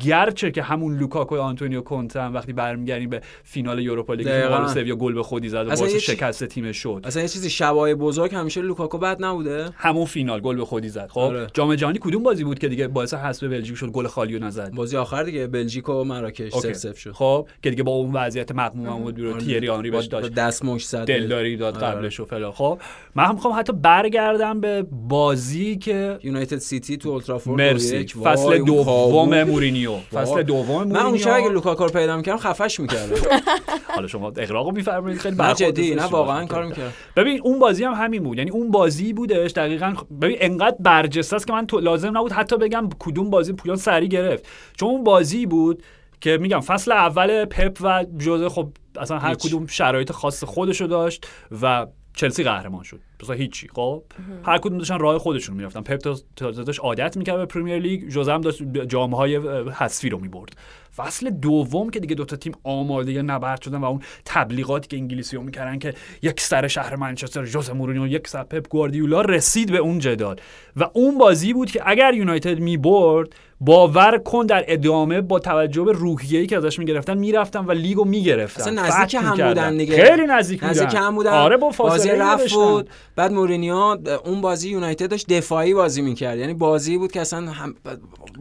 گرچه که همون لوکاکو آنتونیو کونته هم وقتی برمیگردیم به فینال یوروپا لیگ دقیقاً. سویا گل به خودی زد و باعث شکست تیمش شد اصلا یه چیزی شبای بزرگ همیشه لوکاکو بد نبوده همون فینال گل به خودی زد خب آره. جام جهانی کدوم بازی بود که دیگه باعث حذف بلژیک شد گل خالیو نزد بازی آخر دیگه بلژیک و مراکش. سف سف شد خب که دیگه با اون وضعیت مغموم هم بود بیرون آره. تیری آنری بهش با- با داشت دست بهش زد دلداری داد آره. قبلش و فلان خب من هم می‌خوام حتی برگردم به بازی که یونایتد سیتی تو اولدترافورد مرسی فصل دوم کابوس. مورینیو. فصل. دوم من اون اگه مورینیو لوکاکو رو پیدا می‌کردم خفش می‌کردم. حالا شما اغراقو میفرمایید خیلی نه برخورد جدی نه واقعا. کار می‌کردم. ببین اون بازی هم همین بود. یعنی اون بازی بودش دقیقا ببین انقدر برجسته است که من تو لازم نبود حتی بگم کدوم بازی پویان سریع گرفت. چون اون بازی بود که میگم فصل اول پپ و جوزه خب اصلا هر هیچ. کدوم شرایط خاص خودشو داشت و چلسی قهرمان شد. بس هیچی. خب؟ هر کدوم داشتن راه خودشون می‌رفتن. پپ داشت عادت می‌کرد به پرمیر لیگ. جوزه هم داشت جام های حذفی رو می‌برد. فصل دوم که دیگه دوتا تیم آماده نبرد شدن و اون تبلیغاتی که انگلیسی ها می‌کردن که یک سر شهر منچستر جوز مورینیو یک سر پپ گواردیولا رسید به اون جدال. و اون بازی بود که اگر یونایتد می‌برد باور کن در ادامه با توجه به روحیه‌ای که ازش می‌گرفتن می‌رفتن و لیگو می‌گرفتن. اصلا نزدیک هم می‌کردن. بودن دیگه. خیلی نزدیک نزدیک هم بودن. آره با بازی رفت. بود. بعد مورینیو اون بازی یونایتد داشت دفاعی بازی می‌کرد. یعنی بازی بود که اصلا هم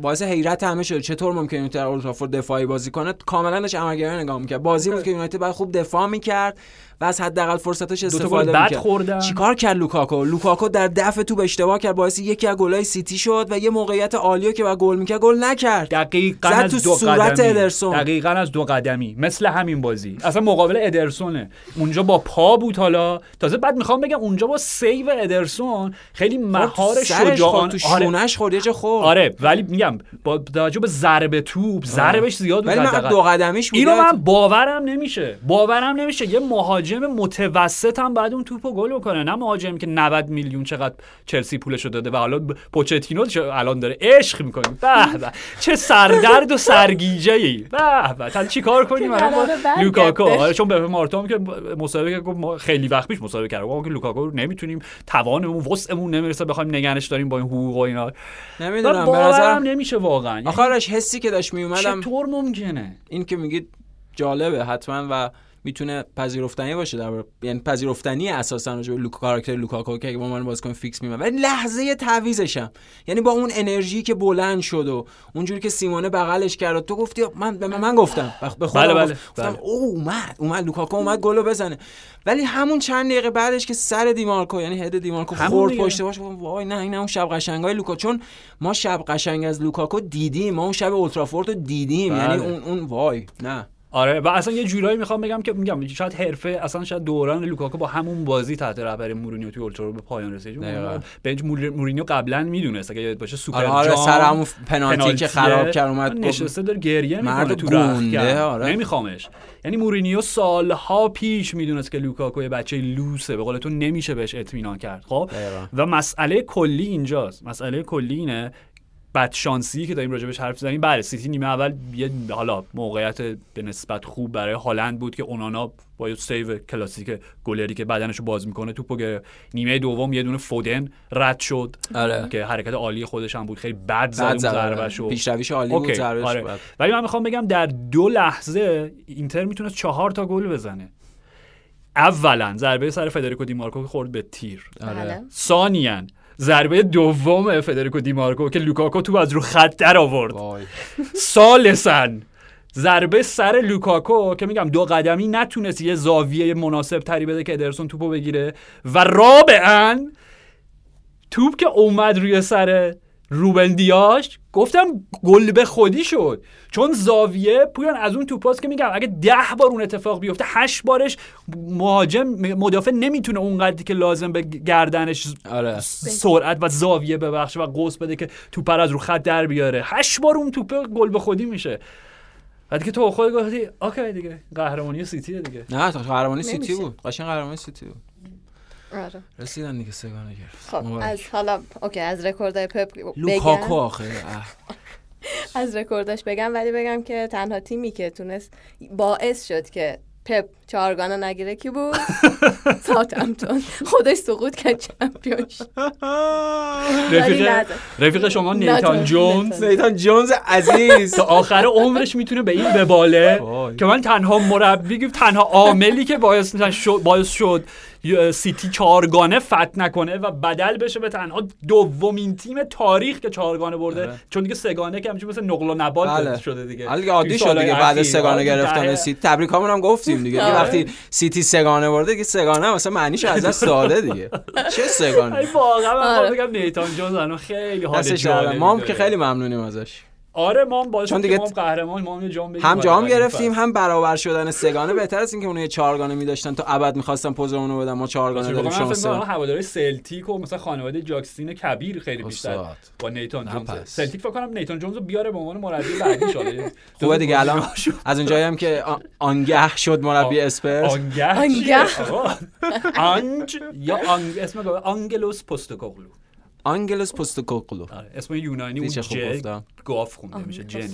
باعث حیرت همه شد. چطور ممکنه یونایتد اولدترافورد دفاعی بازی کنه؟ کاملا داشت عملگرایی نگاه می‌کرد. بازی بود که یونایتد باید خوب دفاع می‌کرد. و از حداقل فرصتش استفاده می‌کرد. چیکار کرد لوکاکو؟ لوکاکو در دفع توپ اشتباه کرد باعث یکی از گلای سیتی شد و یه موقعیت عالیو که بعد گل می‌کرد گل نکرد. دقیقا زد از تو دو قدمی صورت ادرسون. دقیقا از دو قدمی. مثل همین بازی. اصلا مقابل ادرسونه. اونجا با پا بود حالا. تازه بعد می‌خوام بگم اونجا با سیو ادرسون خیلی مهار سرش شجاعان تو آره. شونش خورد یه خورد. آره ولی میگم با توجه به ضربه توپ ضربش زیاد بود ولی من. دو قدمیش بود اینو من باورم نمیشه. باورم نمیشه. یه مهاجم متوسط هم بعد اون توپو گل بکنه. نه مهاجمی که 90 میلیون چقدر چلسی پولشو داده و حالا پوچتینو الان داره عشق می‌کنه. به به. چه سردرد و سرگیجه ای به به. تا چی کار کنیم؟ الان. لوکاکو. آره چون به مارتام که مسابقه کرد، گفت ما خیلی وقت پیش مسابقه کردیم گفت که لوکاکو رو نمی‌تونیم توانمون وسعمون نمی‌رسه بخوایم نگنش داریم با این حقوق و اینا. نمی‌دونم به نظرم نمیشه واقعا. یعنی آخرش حسی که داشت میومدم چطور ممکنه؟ این که میگید جالبه حتما و می‌تونه پذیرفتنی باشه در یعنی پذیرفتنی اساسا راجع به لوکا کاراکتر لوکاکو که با من بازیکن فیکس میمونه. ولی لحظه تعویزشم یعنی با اون انرژی که بلند شد و اونجوری که سیمونه بغلش کرد تو گفتی من به من, گفتم. به خودم بله، بله، گفت- گفتم بله. او اومد اومد لوکاکو اومد گلو بزنه. ولی همون چند دقیقه بعدش که سر دیمارکو یعنی هد دیمارکو خورد. پشت‌بندش گفتم وای نه این اون شب قشنگای لوکا چون ما شب قشنگ از لوکاکو دیدیم ما اون شب Old Trafford رو دیدیم. بله. یعنی اون اون وای نه. آره و اصلا یه جورایی می‌خوام بگم که میگم شاید حرفه اصلا شاید دوران لوکاکو با همون بازی تحت رهبری مورینیو توی Old Trafford به پایان رسید. بنج مور- مورینیو قبلا می‌دونست اگه یاد باشه سوپر آره آره سر همون پنالتی که خراب کرد اومد گفت- نشسته داره گریه می‌کنه تو. آره. نمیخوامش یعنی مورینیو سالها پیش می‌دونست که لوکاکو یه بچه لوسه به قول تو نمیشه بهش اطمینان کرد خب. و مسئله کلی اینجاست مسئله کلی اینه بدشانسی که داریم راجبش حرف زنیم بله سیتی نیمه اول یه حالا موقعیت به نسبت خوب برای هالند بود که اونانا با یه save کلاسیک گلری که بدنشو باز می‌کنه توپو گرفت. نیمه دوم یه دونه فودن رد شد. آره. که حرکت عالی خودش هم بود. خیلی بد زد اون ضربهشو پیشرویش عالی بود آره. ولی من می‌خوام بگم در دو لحظه اینتر می‌تونه چهار تا گل بزنه. اولا ضربه سر فدریکو دیمارکو که خورد به تیر. آره. بله. ثانیا ضربه دوم فدریکو دیمارکو که لوکاکو تو از رو خط در آورد. وای. ثالثا ضربه سر لوکاکو که میگم دو قدمی نتونست یه زاویه مناسب تری بده که ادرسون توپو بگیره. و رابعا توپ که اومد روی سر روبن دیاش گفتم گل به خودی شد. چون زاویه پویان از اون توپاست که میگم اگه ده بار اون اتفاق بیفته هشت بارش مهاجم مدافع نمی‌تونه اونقدری که لازم به گردنش آره. سرعت و زاویه ببخشه و قوس بده که توپ رو از رو خط در بیاره. هشت بار اون توپ گل به خودی میشه. بعد که تو خورد گفتی okay دیگه قهرمانی سیتی دیگه. نه قهرمانی سیتی. بود. قشنگ قهرمانی سیتی بود. آره. رسیدن دیگه سه‌گانه گرفت خب مبارک. از حالا okay از رکوردای پپ لوکاکو بگم آخه. از رکورداش بگم ولی بگم که تنها تیمی که تونست باعث شد که پپ چهارگانه نگیره کی بود ساوثهمپتون خودش سقوط کرد champion شد. ولی رفیق. رفیق شما نیتان. جونز نیتان جونز عزیز تا آخر عمرش می‌تونه به این بباله. که من تنها مربی تنها عاملی که باعث شد باعث شد سیتی چهارگانه فت نکنه و بدل بشه به تنها دومین تیم تاریخ که چهارگانه برده آره. چون دیگه سگانه که همچون مثل نقل و نبات بله. شده دیگه حالا دیگه عادی شد دیگه بعد. سگانه آره، گرفتن سیتی تبریکامون هم گفتیم دیگه آره. وقتی سیتی سگانه برده دیگه سگانه واسه معنیش از دست داده دیگه چه سگانه ای واقعا من آره. بگم نیتان جونز خیلی حال ما هم. که خیلی ممنونیم ازش آره ما هم باعث چون دیگه ما هم قهرمان ما هم یه جام هم جام گرفتیم. هم برابر شدن سگانه. بهتر از اینکه اونو یه چهارگانه میداشتن تا ابد می‌خواستن پوزمونو بدن ما چهارگانه داریم سه هواداری سلتیک و مثلا خانواده جاکسین کبیر خیلی بیشتر. با نیتان نه جونز. پس. سلتیک فکر کنم نیتان جونز رو بیاره به عنوان مربی بعدی شاله خوبه دیگه الان از اونجایی هم که آنگه شد مربی اسپرس. آنگه؟ آنگه. آنج یا آنگ اسم آنگلوس پستوکوغلو آنگلوس پوستوکوگلو آره اسم یونانی اون دیگه خوب ج گفتم. گاف خونده میشه جن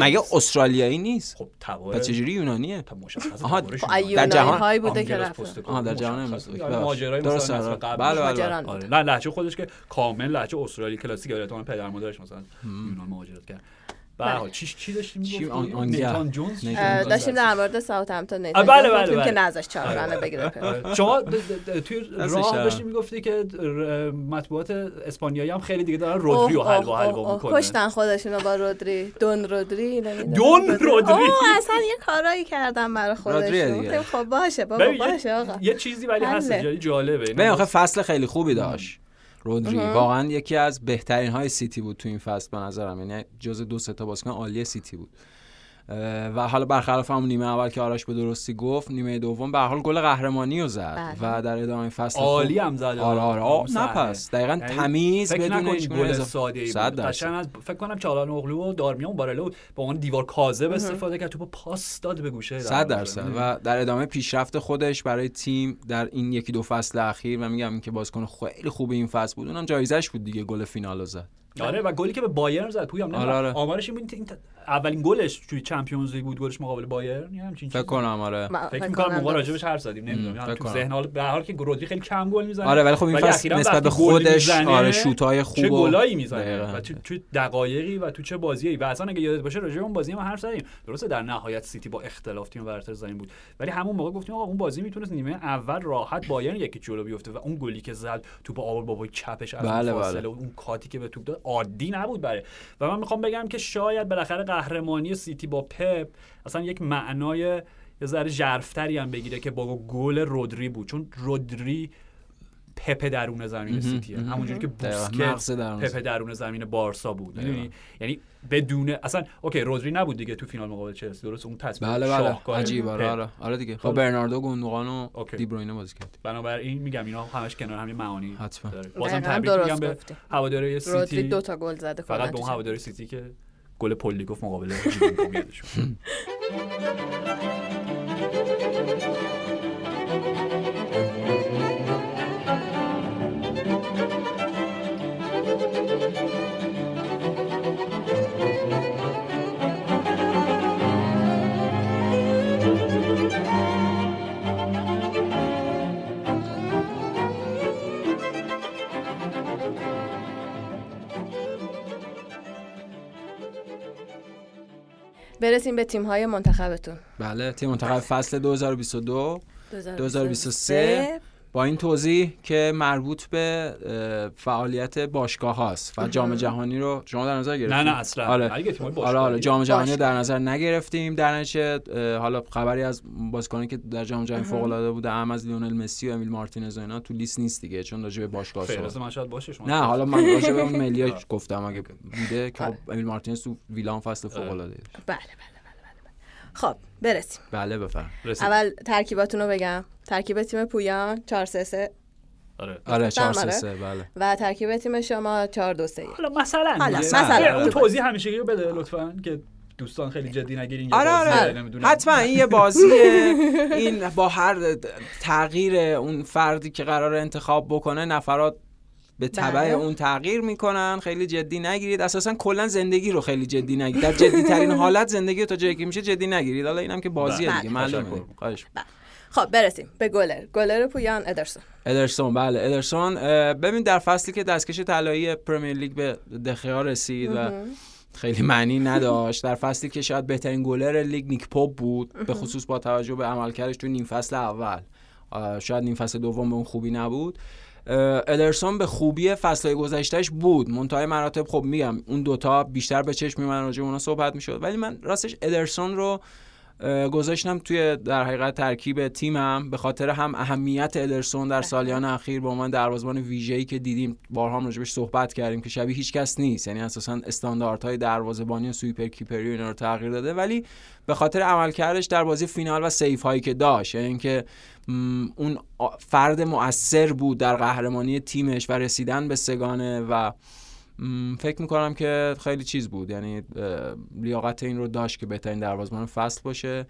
مگه استرالیایی نیست؟ خب تباره پس چجوری یونانیه؟ تا مشخصه آها، خب یونانی. ایونایی جهان- هایی بوده که پستوکوغلو آها در جهان. امروز آره، ماجرای درست مثلا نسل آره. قبل. بله بله. آره. نه لهجه خودش که کامل لهجه استرالی کلاسیک احتمالاً پدر مادرش مثلا یونان مهاجرت کرد. به حال چی چی داشتیم چی؟ می‌گفتیم آن- آنگه. نیتان جونز. داشتیم در مورد ساوثهمپتون نیتان بله، بله، بله. که چهارگانه بگیره پپ آره. شما د- د- د- توی راه در. داشتی می‌گفتی که مطبوعات اسپانیایی هم خیلی دیگه دارن رودری رو اوه، حلوا حلوا اوه، می‌کنه کشتن خودشونو با رودری دون رودری. دون رودری؟ اصلا یه کارایی کردن برای خودشون. خب باشه بابا باشه یه, آقا یه چیزی ولی هست جالبه ببین آخه فصل خیلی خوبی داشت رودری واقعا یکی از بهترین های سیتی بود تو این فصل به نظرم. یعنی جز دو سه تا بازیکن عالی سیتی بود. و حالا برخلاف همون نیمه اول که آرش به درستی گفت نیمه دوم به هر حال گل قهرمانی رو زد بله. و در ادامه فصل عالی هم زد. آره آره آه، نه پس. دقیقا یعنی تمیز بدون هیچ گل. ساده ای. قشنگ از فکر کنم چالان اغلو و دارمیان بارلو با اون دیوار کاذب استفاده کرد توپو پاس داد به گوشه صد درصد. و در ادامه پیشرفت خودش برای تیم در این یکی دو فصل اخیر و میگم که بازیکن خیلی خوب این فصل بود اونم جایزش بود دیگه گل فینال رو زد. آره و گلی که به بایرن زد پویام آره، آره. آمارش این بود این ت- اولین گلش توی Champions League بود گلش مقابل بایرن یه همچین فکر. کنم آره فکر می‌کنم کنم موقع. راجبش حرف زدیم نمی‌دونم یعنی تو. ذهن حال به هر حال که رودری خیلی کم گل می‌زنه آره ولی خب این فصل نسبت به خودش آره شوت‌های خوب چه و- گلایی می‌زنه. و چه چه دقایقی و تو چه بازیایی و اصلا اگه یادت باشه راجع اون بازی ما حرف زدیم درسته در نهایت سیتی با اختلاف تیم برتر زمین بود ولی همون موقع گفتیم آقا اون بازی می‌تونست نیمه اول راحت بایرن یکی جلو بیفته و اون گلی که زد تو با آور بابای چپش از بله، فاصله بله. اون cutی که به توپ داد عادی نبود برای و من می‌خوام بگم که شاید بالاخره قهرمانی سیتی با پپ اصلا یک معنای یه ذره ژرفتری هم بگیره که با گل رودری بود چون رودری پپ درون زمین سیتیه. همونجوری که. بوسکتس پپ درون زمین بارسا بود. می‌دونی یعنی بدون اصلا okay رودری نبود دیگه تو فینال مقابل چلسی درست اون تصمیم بله بله عجیب آره. آره آره دیگه با خب. برناردو گوندوغان و. دی بروینه بازی کرد بنابراین میگم اینا همش کنار هم یه معانی حتما. داره بازم تبریک میگم به. هواداری رودری سیتی دو تا گل زده فقط به اون. هواداری سیتی که گل پلی گفت مقابل یادشون. برسیم به تیم های منتخبتون. بله تیم منتخب فصل 2022 2023 با این توضیح که مربوط به فعالیت باشگاه هاست و جام جهانی رو شما در نظر گرفتیم نه نه اصلا. آره. آره آره. جام جهانی رو. در نظر نگرفتیم. در نتیجه حالا خبری از بازیکنانی که در جام جهانی فوق العاده بوده هم از لیونل مسی و امیل مارتینز و اینا تو لیست نیست دیگه. چون راجع به باشگاه من شاید باشه شما. نه حالا من راجع به اون ملی آره. گفتم. اگه بوده که خب امیل مارتینز تو ویلان فصل فوق العاده بله بله. خب برسیم. بله بفرم. اول ترکیباتون رو بگم. ترکیب تیم پویان 4 3 3 آره. آره 4 آره. 3 بله. و ترکیب تیم شما 4 2 3 حالا مثلا. حالا،. مثلا. اون توضیح همیشگی رو بده لطفا که دوستان خیلی جدی نگیرین آره آره. حتما این یه بازیه این با هر تغییر اون فردی که قرار انتخاب بکنه نفرات به تبع بله. اون تغییر می‌کنن. خیلی جدی نگیرید. اساسا کلا زندگی رو خیلی جدی نگیرید. در جدی ترین حالت زندگی رو تا جایی که میشه جدی نگیرید. حالا اینم که بازیه بله. دیگه. معلومه. خواهش خب برسیم به گلر. گلر پویان ادرسون. ادرسون بله. ادرسون ببین در فصلی که دستکش طلایی Premier League به دخیا رسید و خیلی معنی نداشت. در فصلی که شاید بهترین گلر لیگ نیک پاپ بود به خصوص با توجه به عملکردش تو نیم فصل اول. شاید نیم فصل دوم به اون خوبی نبود. ادرسون به خوبی فصلهای گذشتهش بود. منتهای مراتب خب میگم اون دوتا بیشتر به چشم میومدن راجع اونا صحبت می‌شد. ولی من راستش ادرسون رو گذاشتم توی در حقیقت ترکیب تیمم. به خاطر هم اهمیت ادرسون در سالیان اخیر به عنوان دروازه‌بان ویژه‌ای که دیدیم بارها هم راجبش صحبت کردیم که شبیه هیچ کس نیست. یعنی اساسا استانداردهای دروازه‌بانی و سویپر کیپری و اینا رو تغییر داده. ولی به خاطر عملکردش در بازی فینال و سیف هایی که داشت یعنی اینکه اون فرد مؤثر بود در قهرمانی تیمش و رسیدن به سگانه و فکر می‌کنم که خیلی چیز بود. یعنی لیاقت این رو داشت که بهترین دروازه‌بان فصل باشه.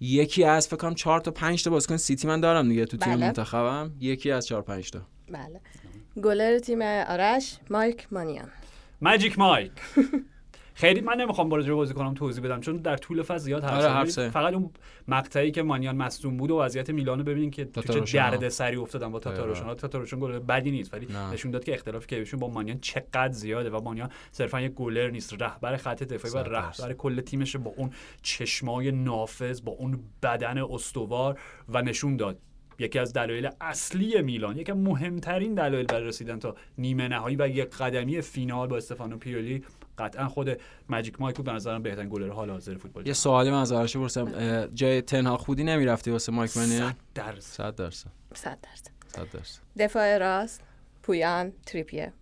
یکی از فکر کنم 4 تا 5 تا بازیکن سیتی من دارم دیگه تو تیم بله. منتخبم. یکی از 4 5 تا. بله. گلر تیم آرش مایک مانیان. Magic مایک. خیلی من نمی‌خوام به بازی کنم توضیح بدم چون در طول فصل زیاد حرف آره،. فقط اون مقطعی که مانیان مصدوم بود و وضعیت میلانو ببینین که تو چه. درد سری افتادن با تاتاروشان تاتاروشان گلر بدی نیست ولی. نشون داد که اختلاف کیفیتشون با مانیان چقدر زیاده و مانیان صرفا یک گلر نیست رهبر خط دفاعی و. رهبر کل تیمش با اون چشمای نافذ با اون بدن استوار و نشون داد یکی از دلایل اصلی میلان یکی مهمترین دلایل برای رسیدن تا نیمه نهایی و یک قدمی فینال با استفانو پیولی قطعا خود ماجیک مایک به نظرم بهترین گلر حال حاضر فوتبال یه سوالی من از آرش بپرسم. جای تنها خودی نمی‌رفتی واسه مایک منی؟ صد درصد. 100 درصد. صد درصد. 100 درصد. دفاع راست پویان تریپیه.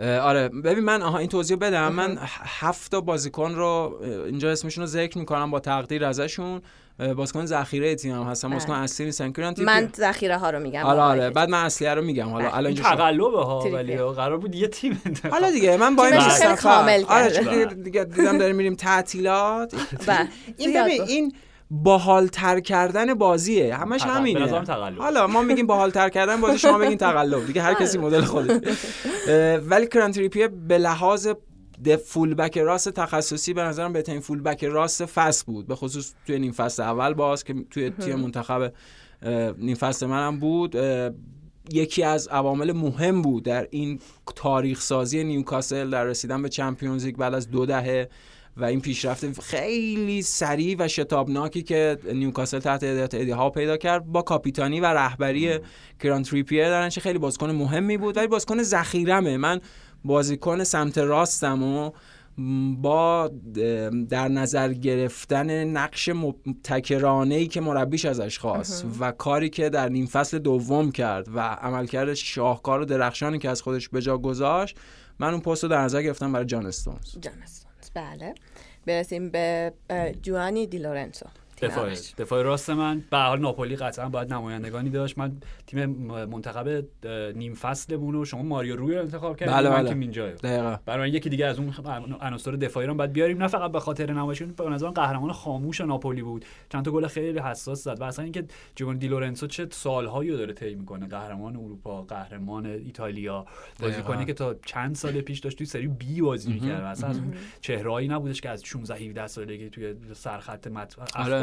آره ببین من آها این توضیح بدم. من هفت تا بازیکن رو اینجا اسمشون رو ذکر می‌کنم با تقدیر ازشون. بازیکن ذخیره تیمم هستن بله. بازیکن اصلی نیستن من ذخیره ها رو میگم آره آره بعد من اصلیه رو میگم حالا بله. الان تقلبه ها. ولی قرار بود یه تیم انتخاب حالا دیگه من با این خیلی سفر کامل آره دیگه- دیدم داریم میریم تعطیلات بله. این زیاد ببین. این باحالتر کردن بازیه همش تقلب. همینه تقلب. حالا ما میگیم باحالتر کردن بازی شما بگین تقلب دیگه هر کسی مدل خودش ولی کرانتریپیه به لحاظ د فول بک راست تخصصی به نظرم بهترین فول بک راست فصل بود. به خصوص توی نیم فصل اول باز که توی تیم منتخب نیم فصل منم بود یکی از عوامل مهم بود در این تاریخ سازی نیوکاسل در رسیدن به چمپیونز لیگ بعد از دو دهه و این پیشرفت خیلی سریع و شتابناکی که نیوکاسل تحت هدایت ادی ها پیدا کرد با کاپیتانی و رهبری کران تریپیر در نتیجه خیلی بازیکن مهمی بود. ولی بازیکن ذخیرمه من بازیکن سمت راستم و با در نظر گرفتن نقش مبتکرانه ای که مربیش ازش خواست و کاری که در نیم فصل دوم کرد و عملکرد شاهکار و درخشانی که از خودش به جا گذاشت من اون پست رو در نظر گرفتم برای جان استونز. جان استونز بله. برسیم به جوانی دی لورنسو دفاع. دفاع راست من. به حال ناپولی قطعا باید نمایندگانی داشت. من تیم منتخب نیم فصلمون رو شما ماریو روی رو انتخاب کردید بله، من بله. دقیقا. برای من یکی دیگه از اون عناصر دفاعی رو باید بیاریم. نه فقط به خاطر نمایشون به نظرم قهرمان خاموش ناپولی بود. چند تا گل خیلی حساس زد. و اصلا اینکه جوان دی لورنسو چه سالهایی رو داره طی می‌کنه. قهرمان اروپا قهرمان ایتالیا. بازیکنی. که تا چند سال پیش داشت توی سری بی بازی می‌کرد. اصلا چهرهایی نبودش که از 16 17 سالگی توی سرخط مط...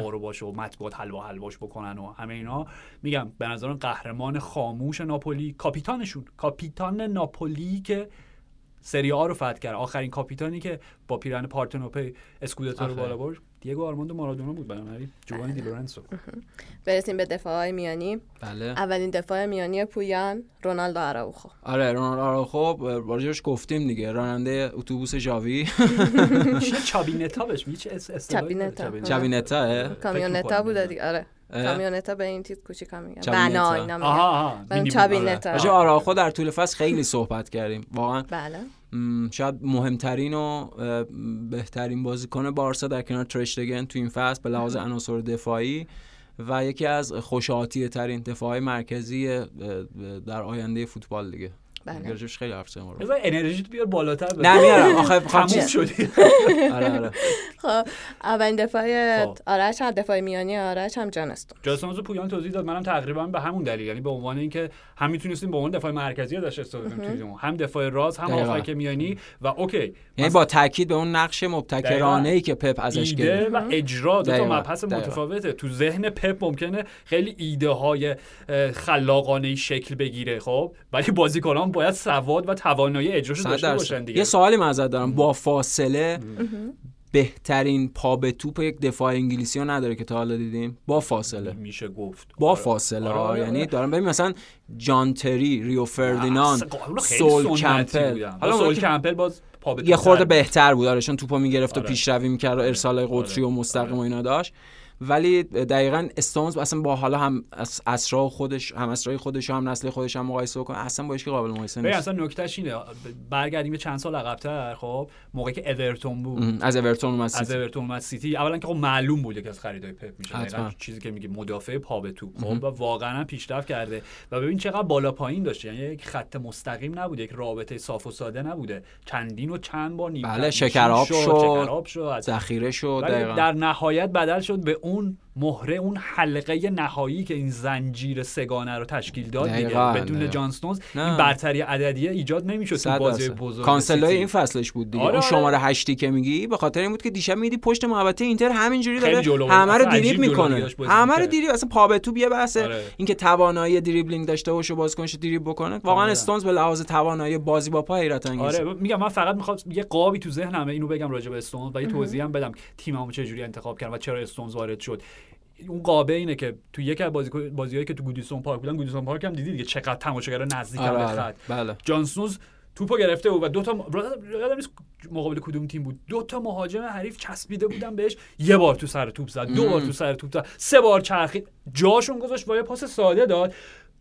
رو باشه و مطبوعات حلوا حلواش بکنن و همه اینا. میگم به نظرم قهرمان خاموش ناپولی کاپیتانشون. کاپیتان ناپولی که سری آ رو فتح کرد. آخرین کاپیتانی که با پیرن پارتنوپه اسکودتا رو. بالا برد. دیگو آرماندو مارادونا بود بنابراین جوانی دی لورنسو. برسیم به دفاع های میانی. بله. اولین دفاع میانی پویان رونالدو آراوخو آره رونالدو آراخو راجعش گفتیم دیگه راننده اتوبوس ژاوی. چه چابینتا بهش داره؟ چابینتا. چابینتا کامیونتا بود. دیگه. آره. کامیونتا به این چیز کوچیکا میگن. بنا اینا میگن. چابینتا. آره. آراخو در طول فصل خیلی صحبت کردیم واقعا. بله. شاید مهمترین و بهترین بازیکن بارسا در کنار ترشتگن تو این فصل به لحاظ عناصر دفاعی و یکی از خوشاتیه ترین دفاعی مرکزی در آینده فوتبال دیگه. بله. راجبش خیلی حرف زدیم بذار انرژی بیار بالاتر. نه میارم. آخه تموم خب شدی. آره آره. خب اولین دفاع خب. آرش هم دفاع میانی آرش هم جانستون جاسونز و پویان توضیح داد. منم تقریبا به همون دلیل. یعنی به عنوان اینکه هم می‌تونستیم به عنوان دفاع مرکزی ازش استفاده کنیم. هم دفاع راست هم. هافک میانی و اوکی. یعنی با تاکید به اون نقش مبتکرانه ای که پپ ازش گرفت. و اجرا دو تا. مبحث. متفاوته. تو ذهن پپ ممکنه خیلی ایده های خلاقانه شکل بگیره خب؟ ولی بازیکنان باید سواد و توانایی اجراشو صد داشته. باشن دیگه یه سوالی من ازت دارم با فاصله بهترین پا به توپ یک دفاع انگلیسی رو نداره که تا حالا دیدیم با فاصله میشه گفت با آره. فاصله آره، آره، یعنی آره. دارم ببین مثلا جان تری ریو فردیناند سول کمپل. حالا سول کمپل باز پا به یه خورده. بهتر بود آره چون توپو می‌گرفت و آره. پیشروی می‌کرد و ارسال قطری و مستقیم و اینا داشت ولی دقیقا استونز اصلا با حالا هم اس- اسرا خودش هم اسرای خودش هم نسل خودش هم مقایسه کنه اصلا با کی قابل مقایسه نیست. اصلا نکتهش اینه برگردیم چند سال عقب‌تر خب موقعی که اورتون بود. از اورتون اومد از. اورتون اومد سیتی. اولا که خب معلوم بود که از خریدای پپ میشه. دقیقاً چیزی که میگه مدافع پا به توپ خب و واقعا پیشرفت کرده. و ببین چقدر بالا پایین داشته. یعنی یک خط مستقیم نبوده یک رابطه صاف و ساده نبوده. چندین و چند بار نیم بله، شکراب شد. شکراب شد. ذخیره شد در نهایت بدل شد به اون مهره اون حلقه نهایی که این زنجیر سگانه رو تشکیل داد دیگه بدون دقیقاً. جان استونز نه. این برتری عددیه ایجاد نمی‌شد تو بازی. بزرگ کانسلوی سیتی. این فصلش بود دیگه آره، اون آره. شماره هشتی که میگی به خاطر این بود که دیشب میدی پشت محوطه اینتر همینجوری داره. همه رو جلوگیری می‌کنه همه رو. دریبل اصلا پا به توپ یه بحثه آره. اینکه توانایی دریبلینگ داشته باشه بازیکنش دریبل بکنه واقعا کاملا. استونز به لحاظ توانایی بازی با پا حیرت انگیزه آره میگم من فقط می‌خوام یه قابی تو ذهنمه اینو بگم راجع به استونز و یه توضیح هم بدم تیممو چه جوری انتخاب کردم و چرا استونز وارد شد اون قابه اینه که تو یک از بازی بازیایی که تو گودیسون پارک بودن گودیسون پارک هم دیدی دیگه چقدر تماشاگر نزدیک آره، به آره. خط. بله. جانسونز توپو گرفته بود و دو تا یادم نیست مقابل کدوم تیم بود. دو تا مهاجم حریف چسبیده بودن بهش. یه بار تو سر توپ زد. دو بار تو سر توپ زد. سه بار چرخید. جاشون گذاشت و یه پاس ساده داد.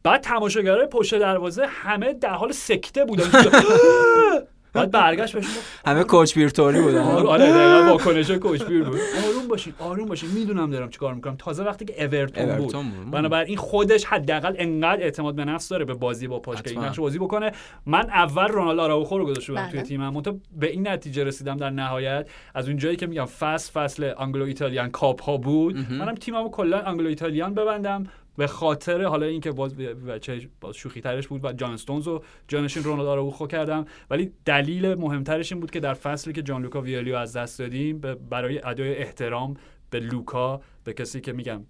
بعد تماشاگرای پشت دروازه همه در حال سکته بودن. بعد برگشت گفت همه Coach Beard طوری بودن. آره آره دقیقاً واکنش Coach Beard بود. آروم باشین آروم باشین می‌دونم دارم چیکار می‌کنم. تازه وقتی که اورتون بود بود. بنابراین خودش حداقل انقدر اعتماد به نفس داره به بازی با پاش که. نقش بازی بکنه. من اول رونالدو آراوخو رو گذاشته بودم بله. توی تیمم منتها به این نتیجه رسیدم در نهایت. از اون جایی که میگم فصل فصل Anglo-Italian Cup ها بود منم تیممو کلا Anglo-Italian ببندم. به خاطر حالا اینکه باز بچه باز شوخی ترش بود و جان استونز رو جانشین رونالدو آراوخو کردم. ولی دلیل مهمترش این بود که در فصلی که جان لوکا ویالیو از دست دادیم برای ادای احترام به لوکا به کسی که میگم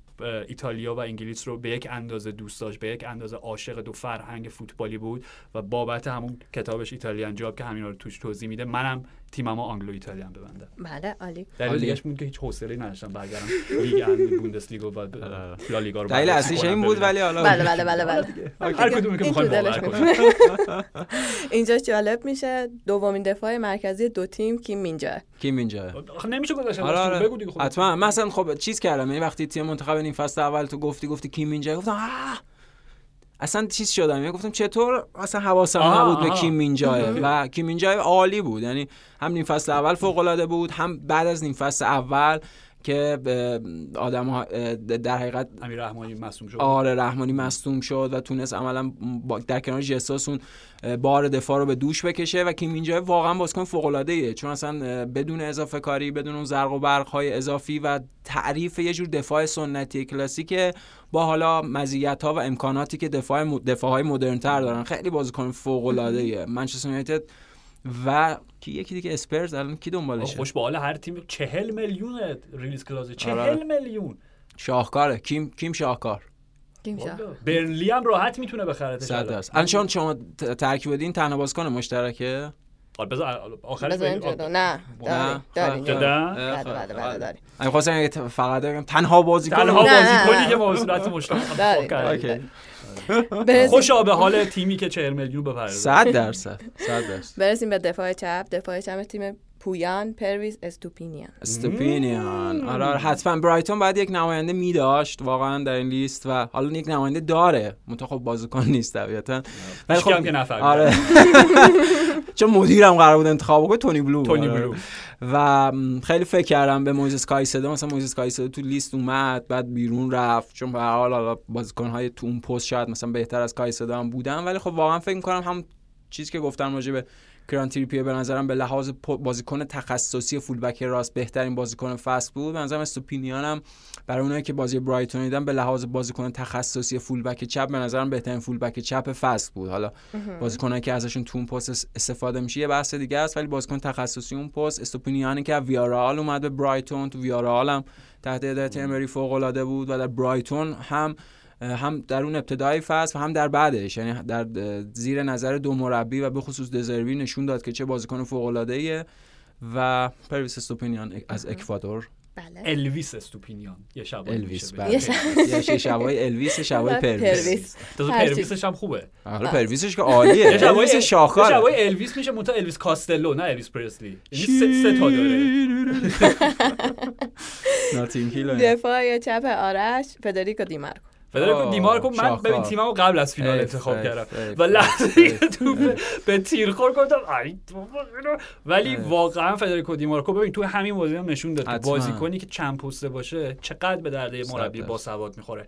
ایتالیا و انگلیس رو به یک اندازه دوست داشت به یک اندازه عاشق دو فرهنگ فوتبالی بود و بابت همون کتابش Italian Job که همینا رو توش توضیح میده منم تیممو Anglo-Italian ببندم بله عالی. دلیل. دیگهش بود که هیچ حوصله نداشتم برگردم لیگ آن بوندسلیگا و لالیگا رو دلیل اصلیش این بود. ولی حالا بله بله بله بله. هر کدومی که می‌خوایم باور. کنیم. اینجا جالب میشه دومین دفاع مرکزی دو تیم کیم مینجا. کیم اینجا آخه نمیشه گذاشت آره آره. بگو دیگه خب حتما. مثلا خب چیز کردم یعنی وقتی تیم منتخب این فصل اول تو گفتی گفتی کیم اینجا گفتم آه! اصلا چیز شدم یعنی گفتم چطور؟ اصلا حواسم نبود به. کیم مینجا و کیم مینجا عالی بود یعنی هم نیم فصل اول فوق العاده بود هم بعد از نیم فصل اول که آدم ها در حقیقت امیر رحمانی مصدوم شد. آره رحمانی مصدوم شد و تونست عملا در کنار جساس اون بار دفاع رو به دوش بکشه و کیم اینجا واقعا بازیکن فوق العاده ایه چون اصلا بدون اضافه کاری بدون اون زرق و برق های اضافی و تعریف یه جور دفاع سنتی کلاسیک با حالا مزیت ها و امکاناتی که دفاع دفاع های مدرن تر دارن. خیلی بازیکن فوق العاده ایه منچستر یونایتد و کی یکی دیگه اسپرز الان کی دنبالشه؟ خوش به حال هر تیم 40 میلیون ریلیز کلازه 40 آره. میلیون. شاهکاره. کیم کیم شاهکار. برنلی هم راحت می‌تونه بخرتش صد الان. درصد. الان چون شما ترکیب بدین تنها بازیکن مشترکه؟ آره بذار آخرش نه داریم داریم جدا؟ بله بله بله داریم من خواستم فقط تنها بازیکن تنها نه، نه، بازیکنی. که ما به صورت مشترک خوشا به حال تیمی که 40 میلیون بپرده صد درصد صد درصد. برسیم به دفاع چپ دفاع چپ تیم پویان پرویس استوپینیان. استوپینیان. آره آره، حتما برایتون باید یک نماینده می داشت واقعا در این لیست و حالا یک نماینده داره. منتها خب بازیکن نیست طبیعتا. ولی هم که نفهمید. آره. چون مدیرم قرار بود انتخاب بکنه؟ تونی بلو. تونی آره. بلو. و خیلی فکر کردم به مویزس کایسدو مثلا مویزس کایسدو تو لیست اومد بعد بیرون رفت چون به حال حالا بازیکن‌های تو اون پست شاید مثلا بهتر از کایسدو هم بودن. ولی خب واقعا فکر می‌کنم هم چیزی که گفتم راجع به کران تریپیه به نظرم به لحاظ بازیکن تخصصی فولبک راست بهترین بازیکن فست بود. به نظرم استوپینیانم برای اونایی که بازی برایتون دیدن به لحاظ بازیکن تخصصی فولبک چپ به نظرم بهترین فولبک چپ فست بود. حالا بازیکنایی که ازشون تو اون پست استفاده میشه یه بحث دیگه است ولی بازیکن تخصصی اون پست استوپینیانی که ویارال اومد به برایتون. تو ویارال هم تحت هدایت امری فوق العاده بود و در برایتون هم هم در اون ابتدای فصل و هم در بعدش. یعنی در زیر نظر دو مربی و به خصوص دزروی نشون داد که چه بازیکن فوق العاده ایه و پرویس استوپینیان از اکوادور. بله. الویس استوپینیان. یه شبای الویس بله. یه شبای الویس شبای و پرویس. پرویسش هم خوبه. حالا پرویسش که عالیه. یه شبای شاخار. شبای الویس میشه منتها الویس کاستلو نه الویس پرسلی یعنی سه, تا داره. Notting Hill دفاع چپ آرش فدریکو دیمارکو. فدریکو آه، دیمارکو من. ببین تیممو قبل از فینال انتخاب کردم و لحظه که توپ به تیر خورد گفتم. ولی. واقعا فدریکو دیمارکو ببین تو همین بازی هم نشون داد. بازیکنی که چند پسته باشه چقدر به درد مربی. با سواد می‌خوره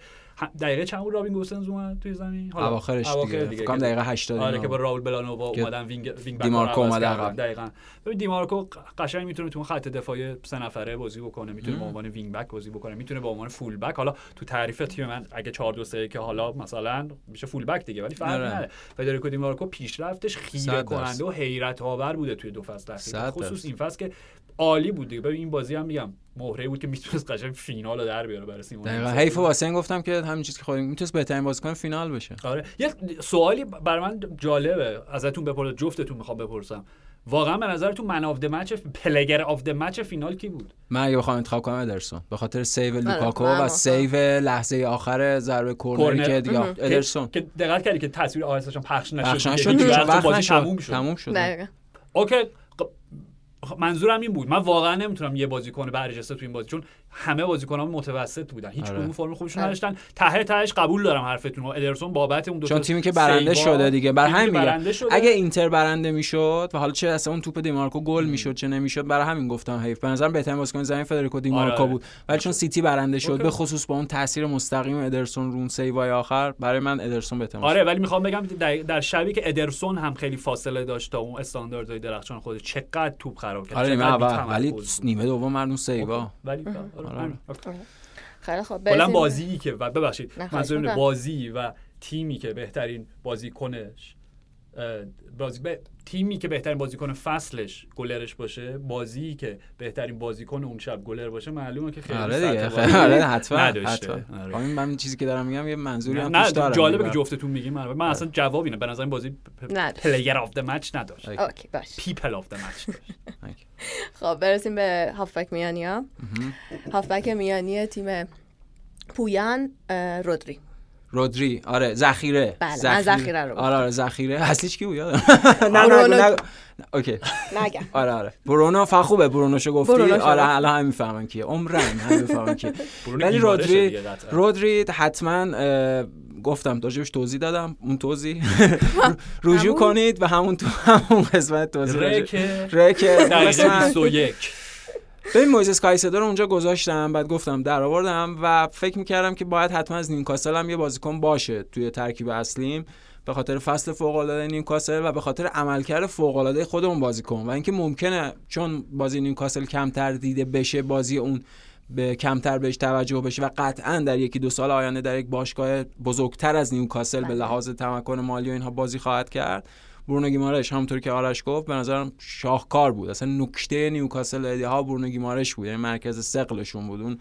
دقیقه چند بود رابین گوسنز اومد توی زمین حالا اواخرش اواخر دیگه فکر دقیقه 80 آره که با. راول بلانووا اومدن wing wing back دیمارکو کردن. عقب. دقیقاً ببین دیمارکو قشنگ می‌تونه تو خط دفاعی سه نفره بازی بکنه می‌تونه به. عنوان wing back بازی بکنه می‌تونه به عنوان full back حالا تو تعریف تیم من اگه 4 2 3 که حالا مثلا میشه full back دیگه ولی فرقی آره. نداره فدریکو دیمارکو پیشرفتش خیره کننده. و حیرت آور بوده توی دو فصل اخیر خصوص. این فصل که عالی بود دیگه. ببین این بازی هم میگم مهره بود که می‌تونست قشنگ فینال رو در بیاره برای سیمون دقیقا. حیف واسه این گفتم که همین چیز که خودم می‌تونست بهترین بازیکن فینال بشه. آره. یه سوالی بر من جالبه. ازتون بپرسم جفتتون می‌خوام بپرسم. واقعا به نظرتون man of match player of match فینال کی بود؟ من اگه بخوام انتخاب کنم ادرسون. به خاطر save لوکاکو من و. save لحظه آخر ضربه کرنر. که دیگه. ادرسون. که دقت کردی که تصویر هم پخش نشد پخش دیگه. نشد. وقت تموم شد. تموم شد. okay. ق- منظورم این بود. من واقعا نمی‌تونم یه بازیکن برجسته تو این بازی چون همه بازیکنان متوسط بودن. هیچ آره. کدوم فرم خوبشون آره. نداشتن. ته تهش قبول دارم حرفتون رو. ادرسون بابت اون دو چون تیمی که برنده شده دیگه. بر همین میگم. اگه اینتر برنده می‌شد و حالا چه اصلا اون توپ دیمارکو گل می‌شد چه نمی‌شد برای همین گفتم حیف. به نظرم بهترین بازیکن زمین فدریکو دیمارکو آره،. بود. ولی چون سیتی برنده شد okay. به خصوص با اون تاثیر مستقیم ادرسون رو اون save ای آخر برای من ادرسون بهترین آره ولی می‌خوام بگم در, شبی که ادرسون هم خیلی فاصله داشت تا اون استانداردهای درخشان خودش چقدر توپ خراب کرد. آره نیمه چقدر اول. ولی. نیمه دوم مردم save ا. ولی آره، آره. خیلی خب کلا برسیم- بازی که و ببخشید نه، خواهش منظور اینه می‌کنم. بازی و تیمی که بهترین بازیکنش بازی به- تیمی که بهترین بازیکن فصلش گلرش باشه بازی که بهترین بازیکن اون شب گلر باشه معلومه که خیلی آره دیگه آره حتما نداشته. حتما آره. همین من چیزی که دارم میگم یه منظوری هم نه توش دارم جالبه. که جفتتون میگیم من, من اصلا جواب اینه به نظر بازی. player of the match نداشت okay. باش people of the okay. خب برسیم به هافبک میانی ها. هافبک میانی تیم پویان رودری رودری. آره ذخیره. بله، من ذخیره. رو. آره آره ذخیره. اصلیش کی بود یادم؟ نه نه برونو. نه. اوکی. نگم آره آره. برونو فا خوبه برونوشو گفتی. آره الان هم می‌فهمن کیه. عمرن هم می‌فهمن کیه. برونو ولی رودری. رودری حتما گفتم راجبش توضیح دادم. اون توضیح. رجوع؟ کنید و همون تو همون قسمت توضیح راجع- رک رک دقیقه قسمت 21 ببین مویزس کایسدو رو اونجا گذاشتم بعد گفتم در آوردم و فکر می‌کردم که باید حتما از نیوکاسل هم یه بازیکن باشه توی ترکیب اصلیم. به خاطر فصل فوق العاده نیوکاسل و به خاطر عملکرد فوق العاده خود اون بازیکن. و اینکه ممکنه چون بازی نیوکاسل کمتر دیده بشه بازی اون به کمتر بهش توجه بشه و قطعا در یکی دو سال آینده در یک باشگاه بزرگتر از نیوکاسل به بله. لحاظ تمکن مالی و اینها بازی خواهد کرد. برونو گیمارش همونطور که آرش گفت به نظرم شاهکار بود. اصلا نکته نیوکاسل ها برونو گیمارش بود. یعنی مرکز ثقلشون بود. اون